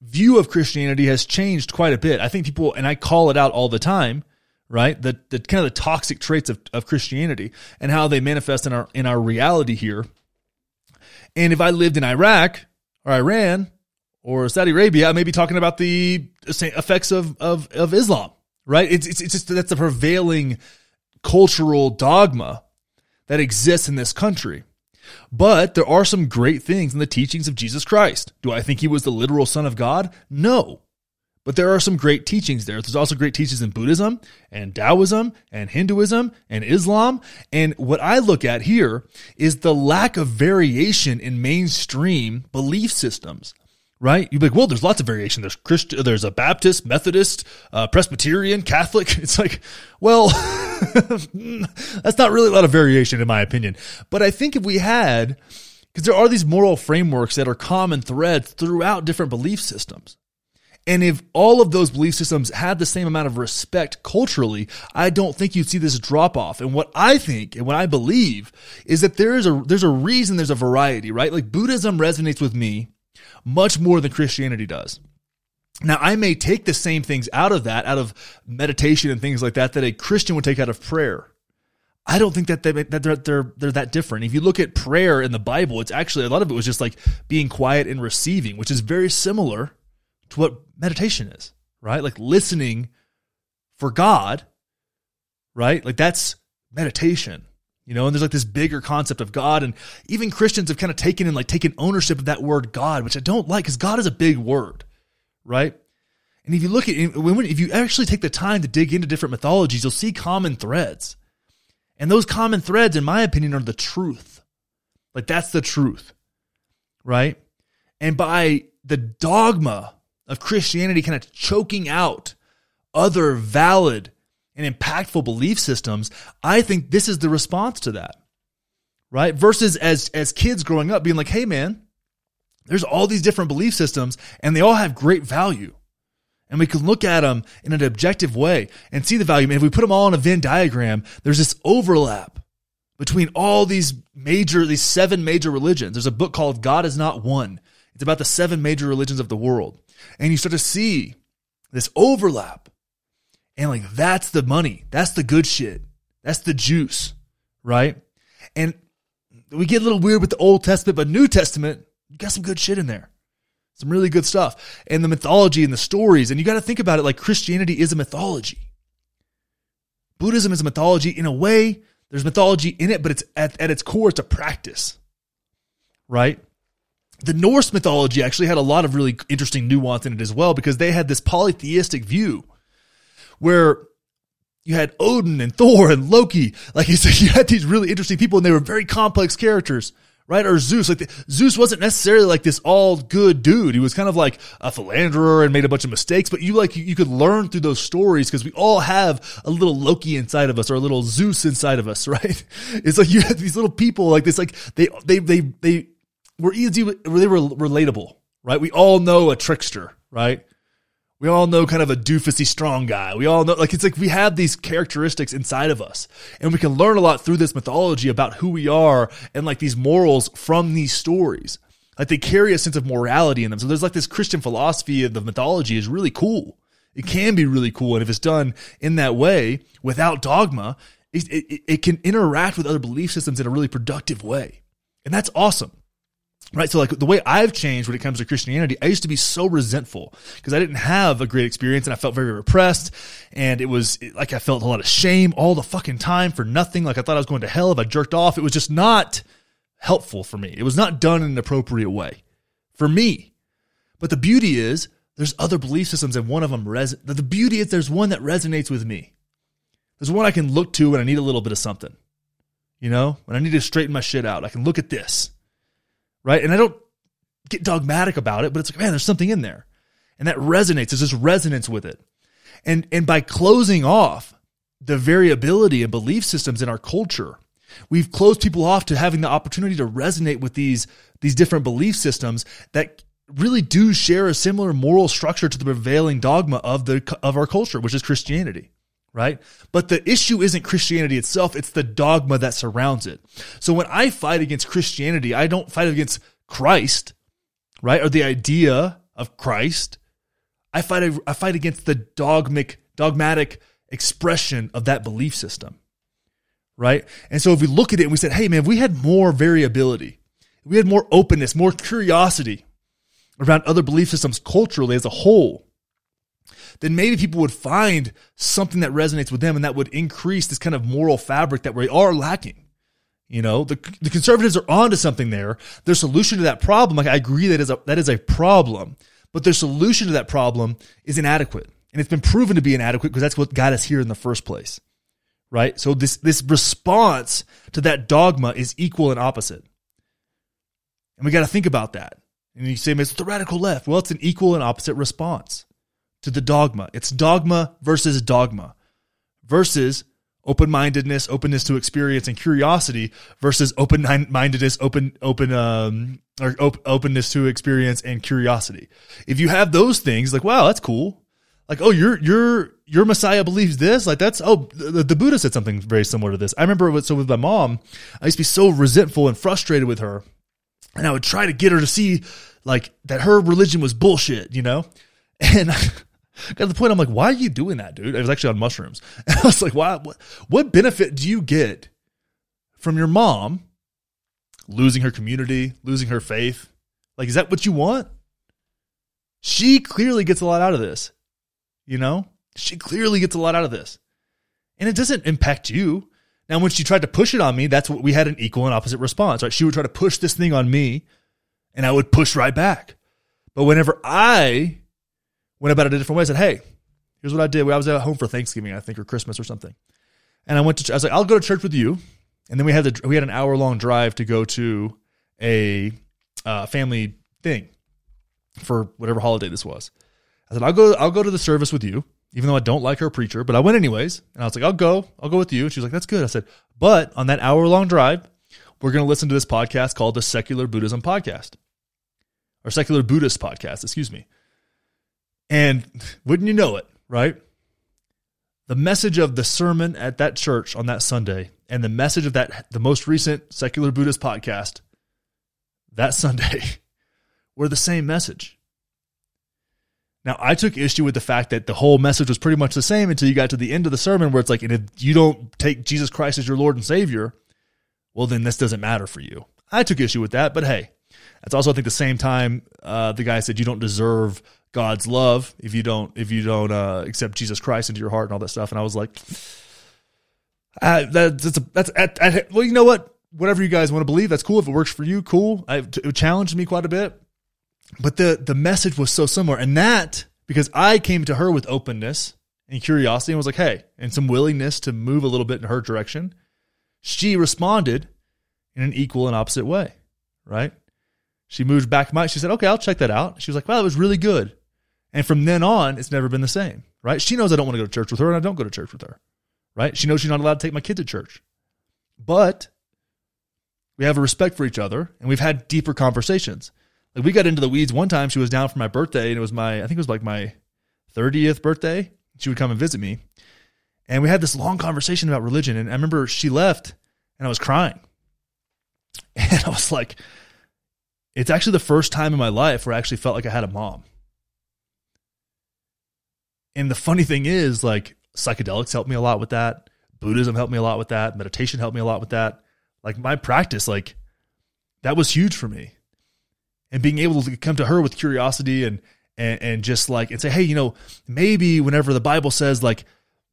view of Christianity has changed quite a bit. I think people, and I call it out all the time, right? The, the kind of the toxic traits of, of Christianity and how they manifest in our, in our reality here. And if I lived in Iraq or Iran or Saudi Arabia, I may be talking about the effects of, of, of Islam, right? It's, it's, it's just that's a prevailing cultural dogma that exists in this country. But there are some great things in the teachings of Jesus Christ. Do I think he was the literal son of God? No. But there are some great teachings there. There's also great teachings in Buddhism and Taoism and Hinduism and Islam. And what I look at here is the lack of variation in mainstream belief systems. Right? You'd be like, well, there's lots of variation. There's Christian, there's a Baptist, Methodist, uh, Presbyterian, Catholic. [laughs] It's like, well, [laughs] that's not really a lot of variation in my opinion. But I think if we had, because there are these moral frameworks that are common threads throughout different belief systems. And if all of those belief systems had the same amount of respect culturally, I don't think you'd see this drop off. And what I think and what I believe is that there is a there's a reason there's a variety, right? Like Buddhism resonates with me much more than Christianity does. Now, I may take the same things out of that, out of meditation and things like that, that a Christian would take out of prayer. I don't think that, they, that they're, they're, they're that different. If you look at prayer in the Bible, it's actually, a lot of it was just like being quiet and receiving, which is very similar to what meditation is, right? Like listening for God, right? Like that's meditation. You know, and there's like this bigger concept of God, and even Christians have kind of taken and like taken ownership of that word God, which I don't like because God is a big word, right? And if you look at if you actually take the time to dig into different mythologies, you'll see common threads, and those common threads, in my opinion, are the truth. Like that's the truth, right? And by the dogma of Christianity kind of choking out other valid and impactful belief systems, I think this is the response to that. Right? Versus as as kids growing up being like, "Hey man, there's all these different belief systems and they all have great value." And we can look at them in an objective way and see the value. And if we put them all on a Venn diagram, there's this overlap between all these major, these seven major religions. There's a book called God is Not One. It's about the seven major religions of the world. And you start to see this overlap and like, that's the money. That's the good shit. That's the juice, right? And we get a little weird with the Old Testament, but New Testament, you got some good shit in there. Some really good stuff. And the mythology and the stories. And you got to think about it like Christianity is a mythology. Buddhism is a mythology in a way. There's mythology in it, but it's at, at its core, it's a practice, right? The Norse mythology actually had a lot of really interesting nuance in it as well because they had this polytheistic view where you had Odin and Thor and Loki. Like [laughs] you said, you had these really interesting people and they were very complex characters, right? Or Zeus. Like the, Zeus wasn't necessarily like this all good dude. He was kind of like a philanderer and made a bunch of mistakes, but you like, you, could learn through those stories because we all have a little Loki inside of us or a little Zeus inside of us, [laughs] right? It's like you have these little people like this, like they, they, they, they were easy, they were relatable, right? We all know a trickster, right? We all know kind of a doofusy strong guy. We all know, like, it's like we have these characteristics inside of us and we can learn a lot through this mythology about who we are and like these morals from these stories. Like they carry a sense of morality in them. So there's like this Christian philosophy of the mythology is really cool. It can be really cool. And if it's done in that way without dogma, it, it, it can interact with other belief systems in a really productive way. And that's awesome. Right. So like the way I've changed when it comes to Christianity, I used to be so resentful because I didn't have a great experience and I felt very repressed. And it was like I felt a lot of shame all the fucking time for nothing. Like I thought I was going to hell if I jerked off. It was just not helpful for me. It was not done in an appropriate way for me. But the beauty is there's other belief systems and one of them res- the beauty is there's one that resonates with me. There's one I can look to when I need a little bit of something. You know, when I need to straighten my shit out, I can look at this right? And I don't get dogmatic about it, but it's like, man, there's something in there. And that resonates. There's this resonance with it. And, and by closing off the variability and belief systems in our culture, we've closed people off to having the opportunity to resonate with these, these different belief systems that really do share a similar moral structure to the prevailing dogma of the, of our culture, which is Christianity right? But the issue isn't Christianity itself, it's the dogma that surrounds it. So when I fight against Christianity, I don't fight against Christ, right? Or the idea of Christ. I fight I fight against the dogmatic dogmatic expression of that belief system. Right? And so if we look at it and we said, "Hey man, if we had more variability, we had more openness, more curiosity around other belief systems culturally as a whole, then maybe people would find something that resonates with them and that would increase this kind of moral fabric that we are lacking. You know, the, the conservatives are onto something there. Their solution to that problem, like I agree that is a, that is a problem, but their solution to that problem is inadequate. And it's been proven to be inadequate because that's what got us here in the first place. Right? So this, this response to that dogma is equal and opposite. And we got to think about that. And you say, it's the radical left. Well, it's an equal and opposite response to the dogma. It's dogma versus dogma versus open mindedness, openness to experience, and curiosity versus open mindedness, open open um or op- openness to experience and curiosity. If you have those things, like wow, that's cool. Like oh, your your your Messiah believes this. Like that's oh, the, the Buddha said something very similar to this. I remember so with my mom, I used to be so resentful and frustrated with her, and I would try to get her to see like that her religion was bullshit, you know, [laughs] and. Got to the point I'm like, why are you doing that, dude? I was actually on mushrooms. [laughs] And I was like, why, what, what benefit do you get from your mom losing her community, losing her faith? Like, is that what you want? She clearly gets a lot out of this. You know, she clearly gets a lot out of this. And it doesn't impact you. Now, when she tried to push it on me, that's what we had an equal and opposite response, right? She would try to push this thing on me and I would push right back. But whenever I went about it a different way. I said, hey, here's what I did. I was at home for Thanksgiving, I think, or Christmas or something. And I went to, I was like, I'll go to church with you. And then we had the, we had an hour long drive to go to a uh, family thing for whatever holiday this was. I said, I'll go, I'll go to the service with you, even though I don't like her preacher, but I went anyways. And I was like, I'll go, I'll go with you. And she was like, that's good. I said, but on that hour long drive, we're going to listen to this podcast called the Secular Buddhism Podcast or Secular Buddhist Podcast, excuse me. And wouldn't you know it, right? The message of the sermon at that church on that Sunday and the message of that the most recent secular Buddhist podcast that Sunday [laughs] were the same message. Now, I took issue with the fact that the whole message was pretty much the same until you got to the end of the sermon where it's like, and if you don't take Jesus Christ as your Lord and Savior, well, then this doesn't matter for you. I took issue with that, but hey, that's also, I think, the same time uh, the guy said you don't deserve God's love if you don't if you don't uh, accept Jesus Christ into your heart and all that stuff. And I was like, uh, that, that's a, that's at, at, well, you know what? Whatever you guys want to believe, that's cool. If it works for you, cool. I, it challenged me quite a bit, but the the message was so similar, and that because I came to her with openness and curiosity and was like, hey, and some willingness to move a little bit in her direction. She responded in an equal and opposite way, right? She moved back my. She said, "Okay, I'll check that out." She was like, "Wow, it was really good." And from then on, it's never been the same, right? She knows I don't want to go to church with her and I don't go to church with her, right? She knows she's not allowed to take my kid to church. But we have a respect for each other and we've had deeper conversations. Like we got into the weeds one time. She was down for my birthday and it was my, I think it was like my 30th birthday. She would come and visit me. And we had this long conversation about religion. And I remember she left and I was crying. [laughs] And I was like, it's actually the first time in my life where I actually felt like I had a mom. And the funny thing is, like, psychedelics helped me a lot with that. Buddhism helped me a lot with that. Meditation helped me a lot with that. Like, my practice, like, that was huge for me. And being able to come to her with curiosity and, and, and just like, and say, hey, you know, maybe whenever the Bible says, like,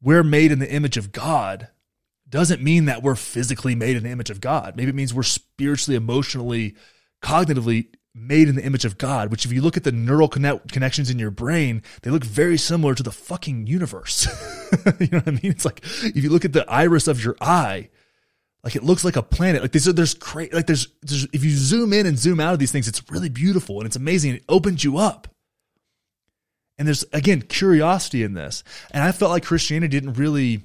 we're made in the image of God, doesn't mean that we're physically made in the image of God. Maybe it means we're spiritually, emotionally, cognitively made in the image of God, which if you look at the neural connect- connections in your brain, they look very similar to the fucking universe. [laughs] you know what I mean? It's like if you look at the iris of your eye, like it looks like a planet. Like there's there's great like there's, there's if you zoom in and zoom out of these things, it's really beautiful and it's amazing. It opens you up. And there's again curiosity in this. And I felt like Christianity didn't really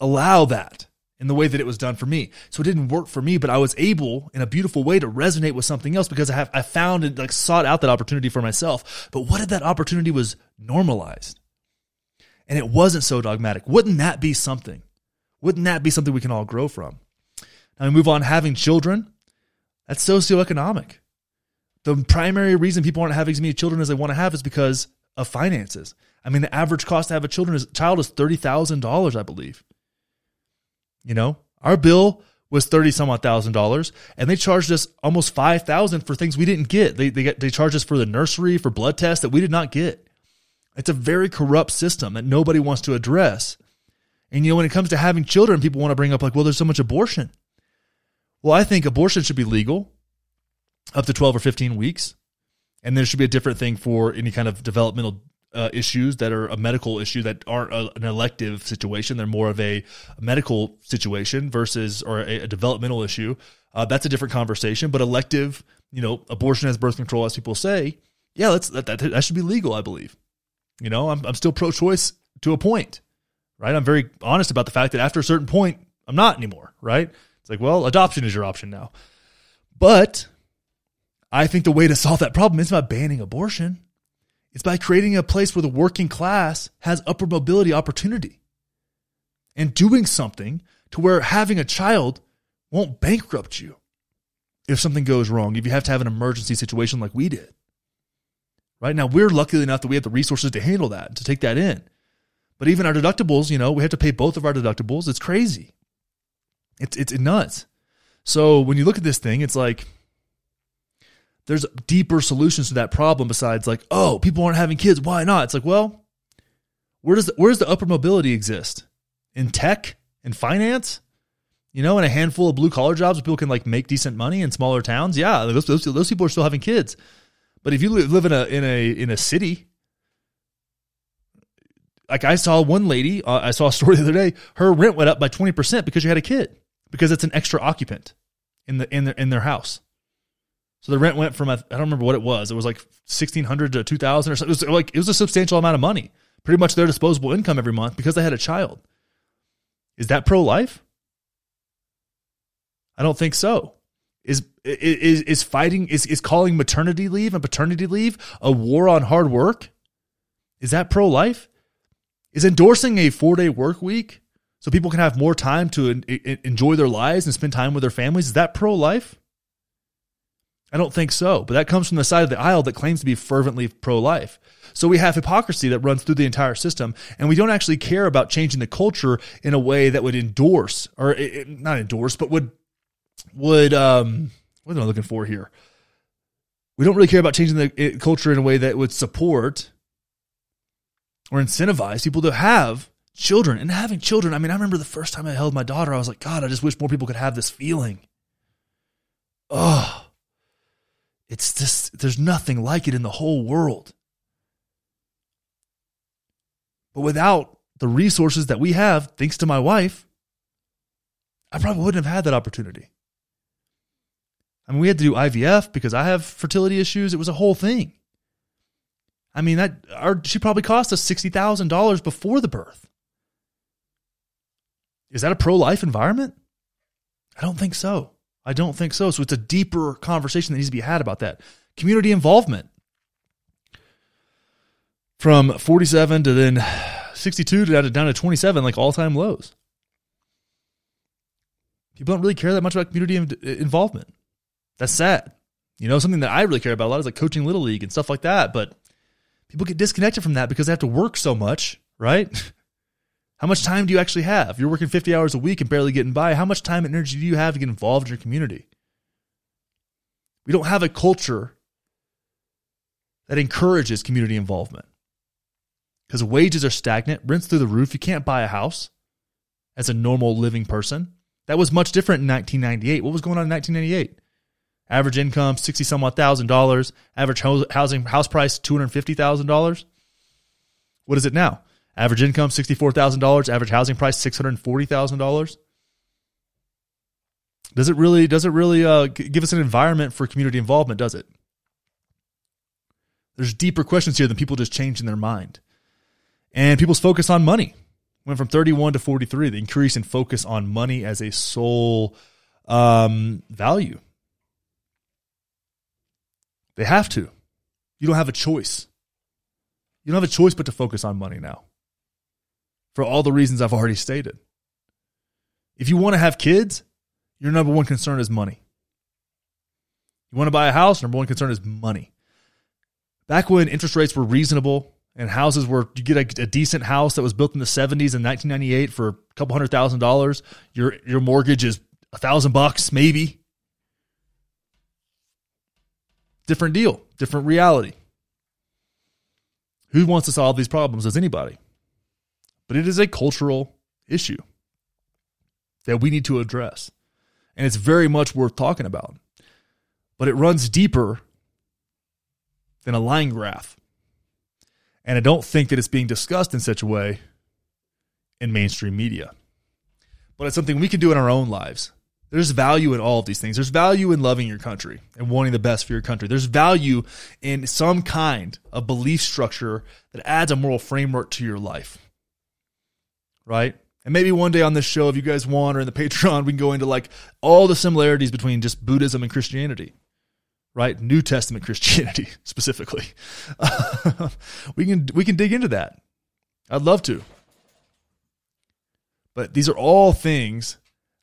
allow that in the way that it was done for me. So it didn't work for me, but I was able in a beautiful way to resonate with something else because I have I found and like sought out that opportunity for myself. But what if that opportunity was normalized? And it wasn't so dogmatic. Wouldn't that be something? Wouldn't that be something we can all grow from? Now we move on having children. That's socioeconomic. The primary reason people aren't having as many children as they want to have is because of finances. I mean, the average cost to have a children is, child is thirty thousand dollars, I believe. You know, our bill was thirty some odd thousand dollars, and they charged us almost five thousand for things we didn't get. They they get they charged us for the nursery for blood tests that we did not get. It's a very corrupt system that nobody wants to address. And you know, when it comes to having children, people want to bring up like, well, there's so much abortion. Well, I think abortion should be legal up to 12 or 15 weeks. And there should be a different thing for any kind of developmental uh, issues that are a medical issue that aren't a, an elective situation. They're more of a, medical situation versus or a, a developmental issue. Uh, that's a different conversation. But elective you know, abortion as birth control, as people say, yeah, let's, that, that, that should be legal, I believe. You know, I'm, I'm still pro choice to a point, right? I'm very honest about the fact that after a certain point, I'm not anymore, right? It's like, well, adoption is your option now. But I think the way to solve that problem is not banning abortion. It's by creating a place where the working class has upper mobility opportunity and doing something to where having a child won't bankrupt you if something goes wrong, if you have to have an emergency situation like we did. Right now, we're lucky enough that we have the resources to handle that, to take that in. But even our deductibles, you know, we have to pay both of our deductibles. It's crazy. It's it's nuts. So when you look at this thing, it's like there's deeper solutions to that problem besides like, oh, people aren't having kids. Why not? It's like, well, where does the, where does the upper mobility exist? In tech and finance? You know, in a handful of blue collar jobs where people can like make decent money in smaller towns. Yeah, those, those, those people are still having kids. But if you live in a in a in a city, like I saw one lady, uh, I saw a story the other day. Her rent went up by twenty percent because she had a kid because it's an extra occupant in the in their in their house. So the rent went from I don't remember what it was. It was like sixteen hundred to two thousand or something. It was like it was a substantial amount of money, pretty much their disposable income every month because they had a child. Is that pro life? I don't think so. Is is is fighting is is calling maternity leave and paternity leave a war on hard work? Is that pro life? Is endorsing a four day work week so people can have more time to enjoy their lives and spend time with their families? Is that pro life? I don't think so, but that comes from the side of the aisle that claims to be fervently pro life. So we have hypocrisy that runs through the entire system, and we don't actually care about changing the culture in a way that would endorse, or not endorse, but would would um what am I looking for here? We don't really care about changing the culture in a way that would support or incentivize people to have children and having children. I mean, I remember the first time I held my daughter, I was like, God, I just wish more people could have this feeling. Oh, it's just, there's nothing like it in the whole world. But without the resources that we have, thanks to my wife, I probably wouldn't have had that opportunity. I mean, we had to do IVF because I have fertility issues. It was a whole thing. I mean, that our, she probably cost us sixty thousand dollars before the birth. Is that a pro life environment? I don't think so. I don't think so. So it's a deeper conversation that needs to be had about that. Community involvement. From 47 to then 62 to down to, down to 27, like all time lows. People don't really care that much about community uh, involvement. That's sad. You know, something that I really care about a lot is like coaching little league and stuff like that. But people get disconnected from that because they have to work so much, right? [laughs] How much time do you actually have? You're working 50 hours a week and barely getting by. How much time and energy do you have to get involved in your community? We don't have a culture that encourages community involvement because wages are stagnant, rents through the roof. You can't buy a house as a normal living person. That was much different in 1998. What was going on in 1998? Average income sixty some odd thousand dollars. Average housing house price two hundred fifty thousand dollars. What is it now? Average income sixty four thousand dollars. Average housing price six hundred forty thousand dollars. Does it really? Does it really uh, give us an environment for community involvement? Does it? There's deeper questions here than people just changing their mind, and people's focus on money went from 31 to 43. The increase in focus on money as a sole um, value they have to. You don't have a choice. You don't have a choice but to focus on money now for all the reasons I've already stated. If you want to have kids, your number one concern is money. You want to buy a house, number one concern is money. Back when interest rates were reasonable and houses were, you get a, a decent house that was built in the 70s in 1998 for a couple hundred thousand dollars, your, your mortgage is a thousand bucks, maybe. Different deal, different reality. Who wants to solve these problems as anybody? But it is a cultural issue that we need to address. And it's very much worth talking about. But it runs deeper than a line graph. And I don't think that it's being discussed in such a way in mainstream media. But it's something we can do in our own lives There's value in all of these things. There's value in loving your country and wanting the best for your country. There's value in some kind of belief structure that adds a moral framework to your life. Right? And maybe one day on this show, if you guys want, or in the [laughs] Patreon, we can go into like all the similarities between just Buddhism and Christianity, right? New Testament [laughs] Christianity specifically. [laughs] we can we can dig into that. I'd love to. But these are all things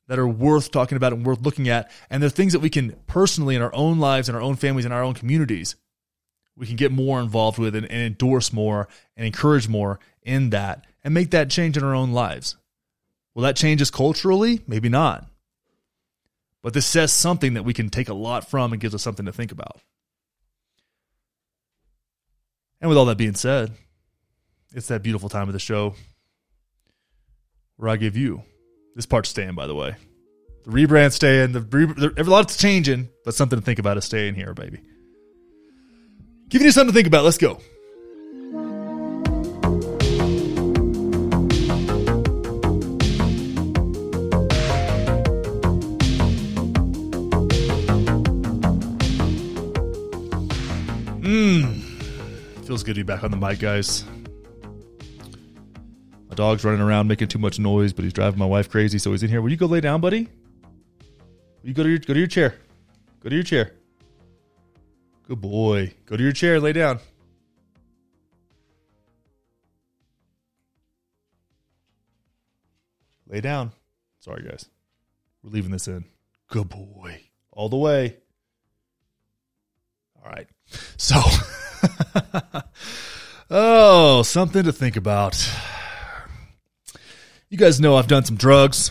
that are worth talking about and worth looking at, and they're things that we can personally in our own lives, in our own families, in our own communities, we can get more involved with and, and endorse more and encourage more in that, and make that change in our own lives. Will that change us culturally? Maybe not. But this says something that we can take a lot from and gives us something to think about. And with all that being said, it's that beautiful time of the show where I give you this part's staying, by the way. The rebrand staying. The, the every lot's changing, but something to think about is staying here, baby. Giving you something to think about. Let's go. Feels good to be back on the mic, guys. My dog's running around making too much noise, but he's driving my wife crazy, so he's in here. Will you go lay down, buddy? Will you go to your go to your chair? Go to your chair. Good boy. Go to your chair, lay down. Lay down. Sorry, guys. We're leaving this in. Good boy. All the way. All right. So, [laughs] [laughs] oh, something to think about. You guys know I've done some drugs,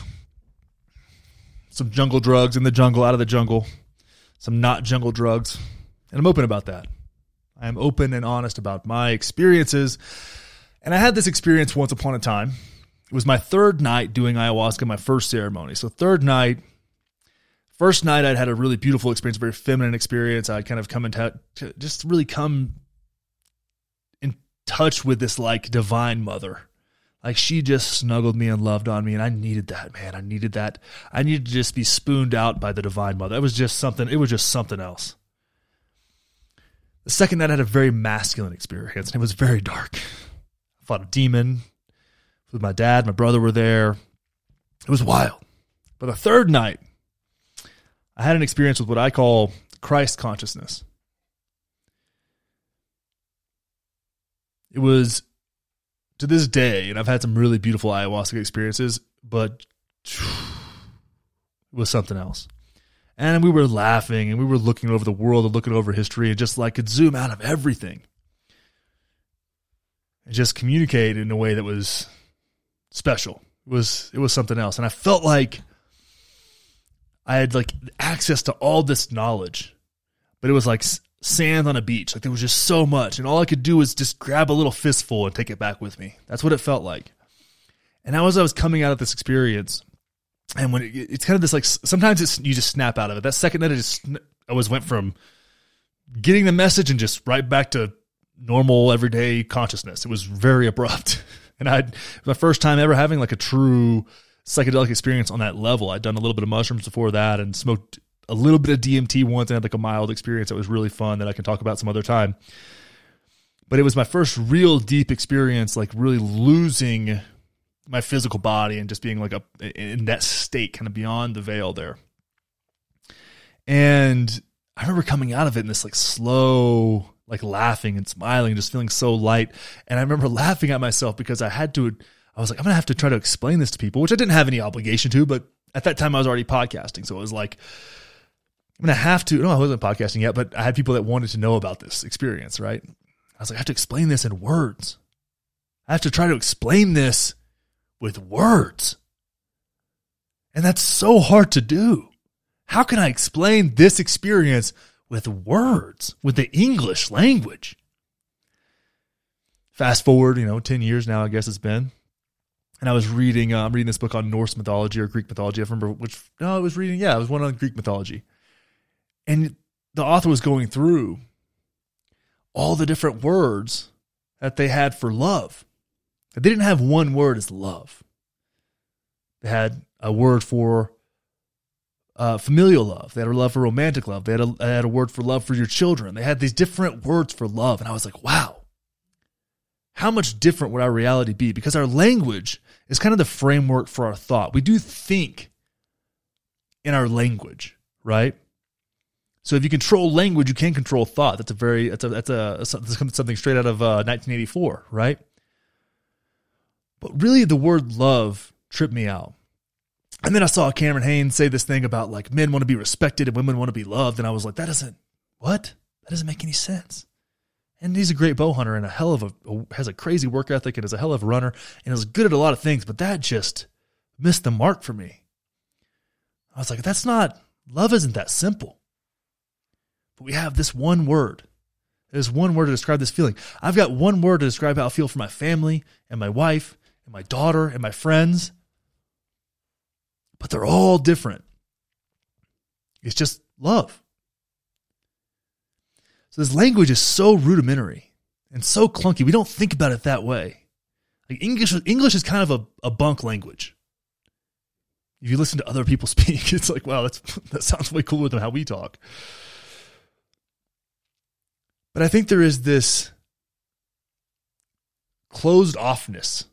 some jungle drugs in the jungle, out of the jungle, some not jungle drugs, and I'm open about that. I am open and honest about my experiences. And I had this experience once upon a time. It was my third night doing ayahuasca, my first ceremony. So, third night, first night I'd had a really beautiful experience, very feminine experience. I'd kind of come into just really come in touch with this like divine mother. Like she just snuggled me and loved on me, and I needed that, man. I needed that. I needed to just be spooned out by the divine mother. It was just something. It was just something else. The second night I had a very masculine experience, and it was very dark. I fought a demon with my dad. My brother were there. It was wild. But the third night, I had an experience with what I call Christ consciousness. It was to this day, and I've had some really beautiful ayahuasca experiences, but it was something else. And we were laughing and we were looking over the world and looking over history and just like could zoom out of everything and just communicate in a way that was special. It was it was something else. And I felt like I had like access to all this knowledge, but it was like sand on a beach. Like there was just so much, and all I could do was just grab a little fistful and take it back with me. That's what it felt like. And as I was coming out of this experience, and when it, it's kind of this like sometimes it's you just snap out of it. That second night, I just I was went from getting the message and just right back to normal everyday consciousness. It was very abrupt, [laughs] and I my first time ever having like a true psychedelic experience on that level. I'd done a little bit of mushrooms before that and smoked a little bit of DMT once and had like a mild experience that was really fun that I can talk about some other time. But it was my first real deep experience, like really losing my physical body and just being like a in that state, kind of beyond the veil there. And I remember coming out of it in this like slow, like laughing and smiling, just feeling so light. And I remember laughing at myself because I had to, I was like, I'm gonna have to try to explain this to people, which I didn't have any obligation to, but at that time I was already podcasting. So it was like, I'm gonna have to. No, I wasn't podcasting yet, but I had people that wanted to know about this experience. Right? I was like, I have to explain this in words. I have to try to explain this with words, and that's so hard to do. How can I explain this experience with words, with the English language? Fast forward, you know, ten years now. I guess it's been and I was reading. Uh, I'm reading this book on Norse mythology or Greek mythology. I remember which. No, I was reading. Yeah, it was one on Greek mythology, and the author was going through all the different words that they had for love. They didn't have one word as love. They had a word for uh, familial love. They had a love for romantic love. They had a, they had a word for love for your children. They had these different words for love. And I was like, wow, how much different would our reality be? Because our language is kind of the framework for our thought. We do think in our language, right? So if you control language, you can control thought. That's a very that's a that's a something straight out of uh, 1984, right? But really, the word love tripped me out. And then I saw Cameron Hanes say this thing about like men want to be respected and women want to be loved, and I was like, that doesn't what? That doesn't make any sense. And he's a great bow hunter and a hell of a, has a crazy work ethic and is a hell of a runner and is good at a lot of things, but that just missed the mark for me. I was like, that's not love isn't that simple. But we have this one word. There's one word to describe this feeling. I've got one word to describe how I feel for my family and my wife and my daughter and my friends. But they're all different. It's just love. So this language is so rudimentary and so clunky. We don't think about it that way. Like English, English is kind of a, a bunk language. If you listen to other people [laughs] speak, it's like, wow, that's [laughs] that sounds way cooler than how we talk. But I think there is this closed offness,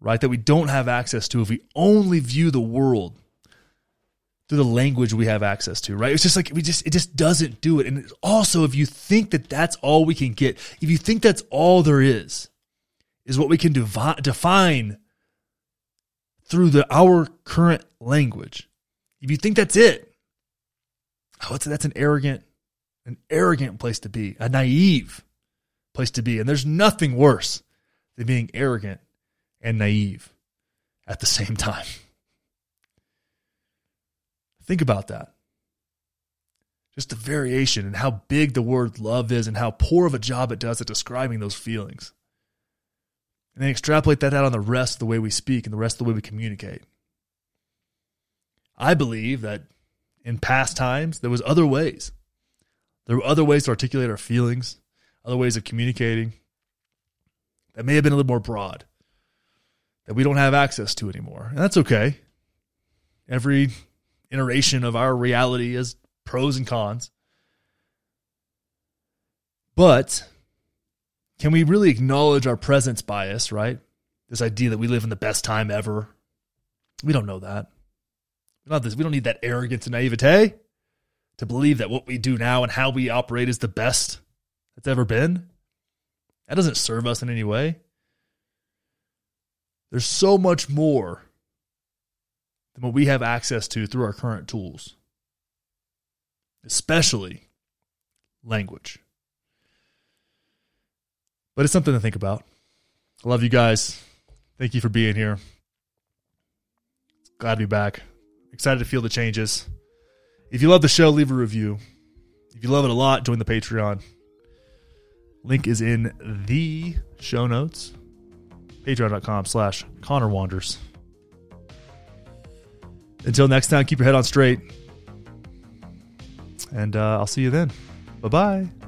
right, that we don't have access to if we only view the world through the language we have access to, right? It's just like we just it just doesn't do it. And also, if you think that that's all we can get, if you think that's all there is, is what we can devi- define through the our current language. If you think that's it, I would say that's an arrogant, an arrogant place to be, a naive place to be, and there's nothing worse than being arrogant and naive at the same time. Think about that. Just the variation and how big the word love is and how poor of a job it does at describing those feelings. And then extrapolate that out on the rest of the way we speak and the rest of the way we communicate. I believe that in past times there was other ways. There were other ways to articulate our feelings, other ways of communicating that may have been a little more broad that we don't have access to anymore. And that's okay. Every iteration of our reality as pros and cons. But can we really acknowledge our presence bias, right? This idea that we live in the best time ever. We don't know that. Not this. We don't need that arrogance and naivete to believe that what we do now and how we operate is the best that's ever been. That doesn't serve us in any way. There's so much more than what we have access to through our current tools, especially language. But it's something to think about. I love you guys. Thank you for being here. Glad to be back. Excited to feel the changes. If you love the show, leave a review. If you love it a lot, join the Patreon. Link is in the show notes. Patreon.com slash Conner Wanders. Until next time, keep your head on straight. And uh, I'll see you then. Bye bye.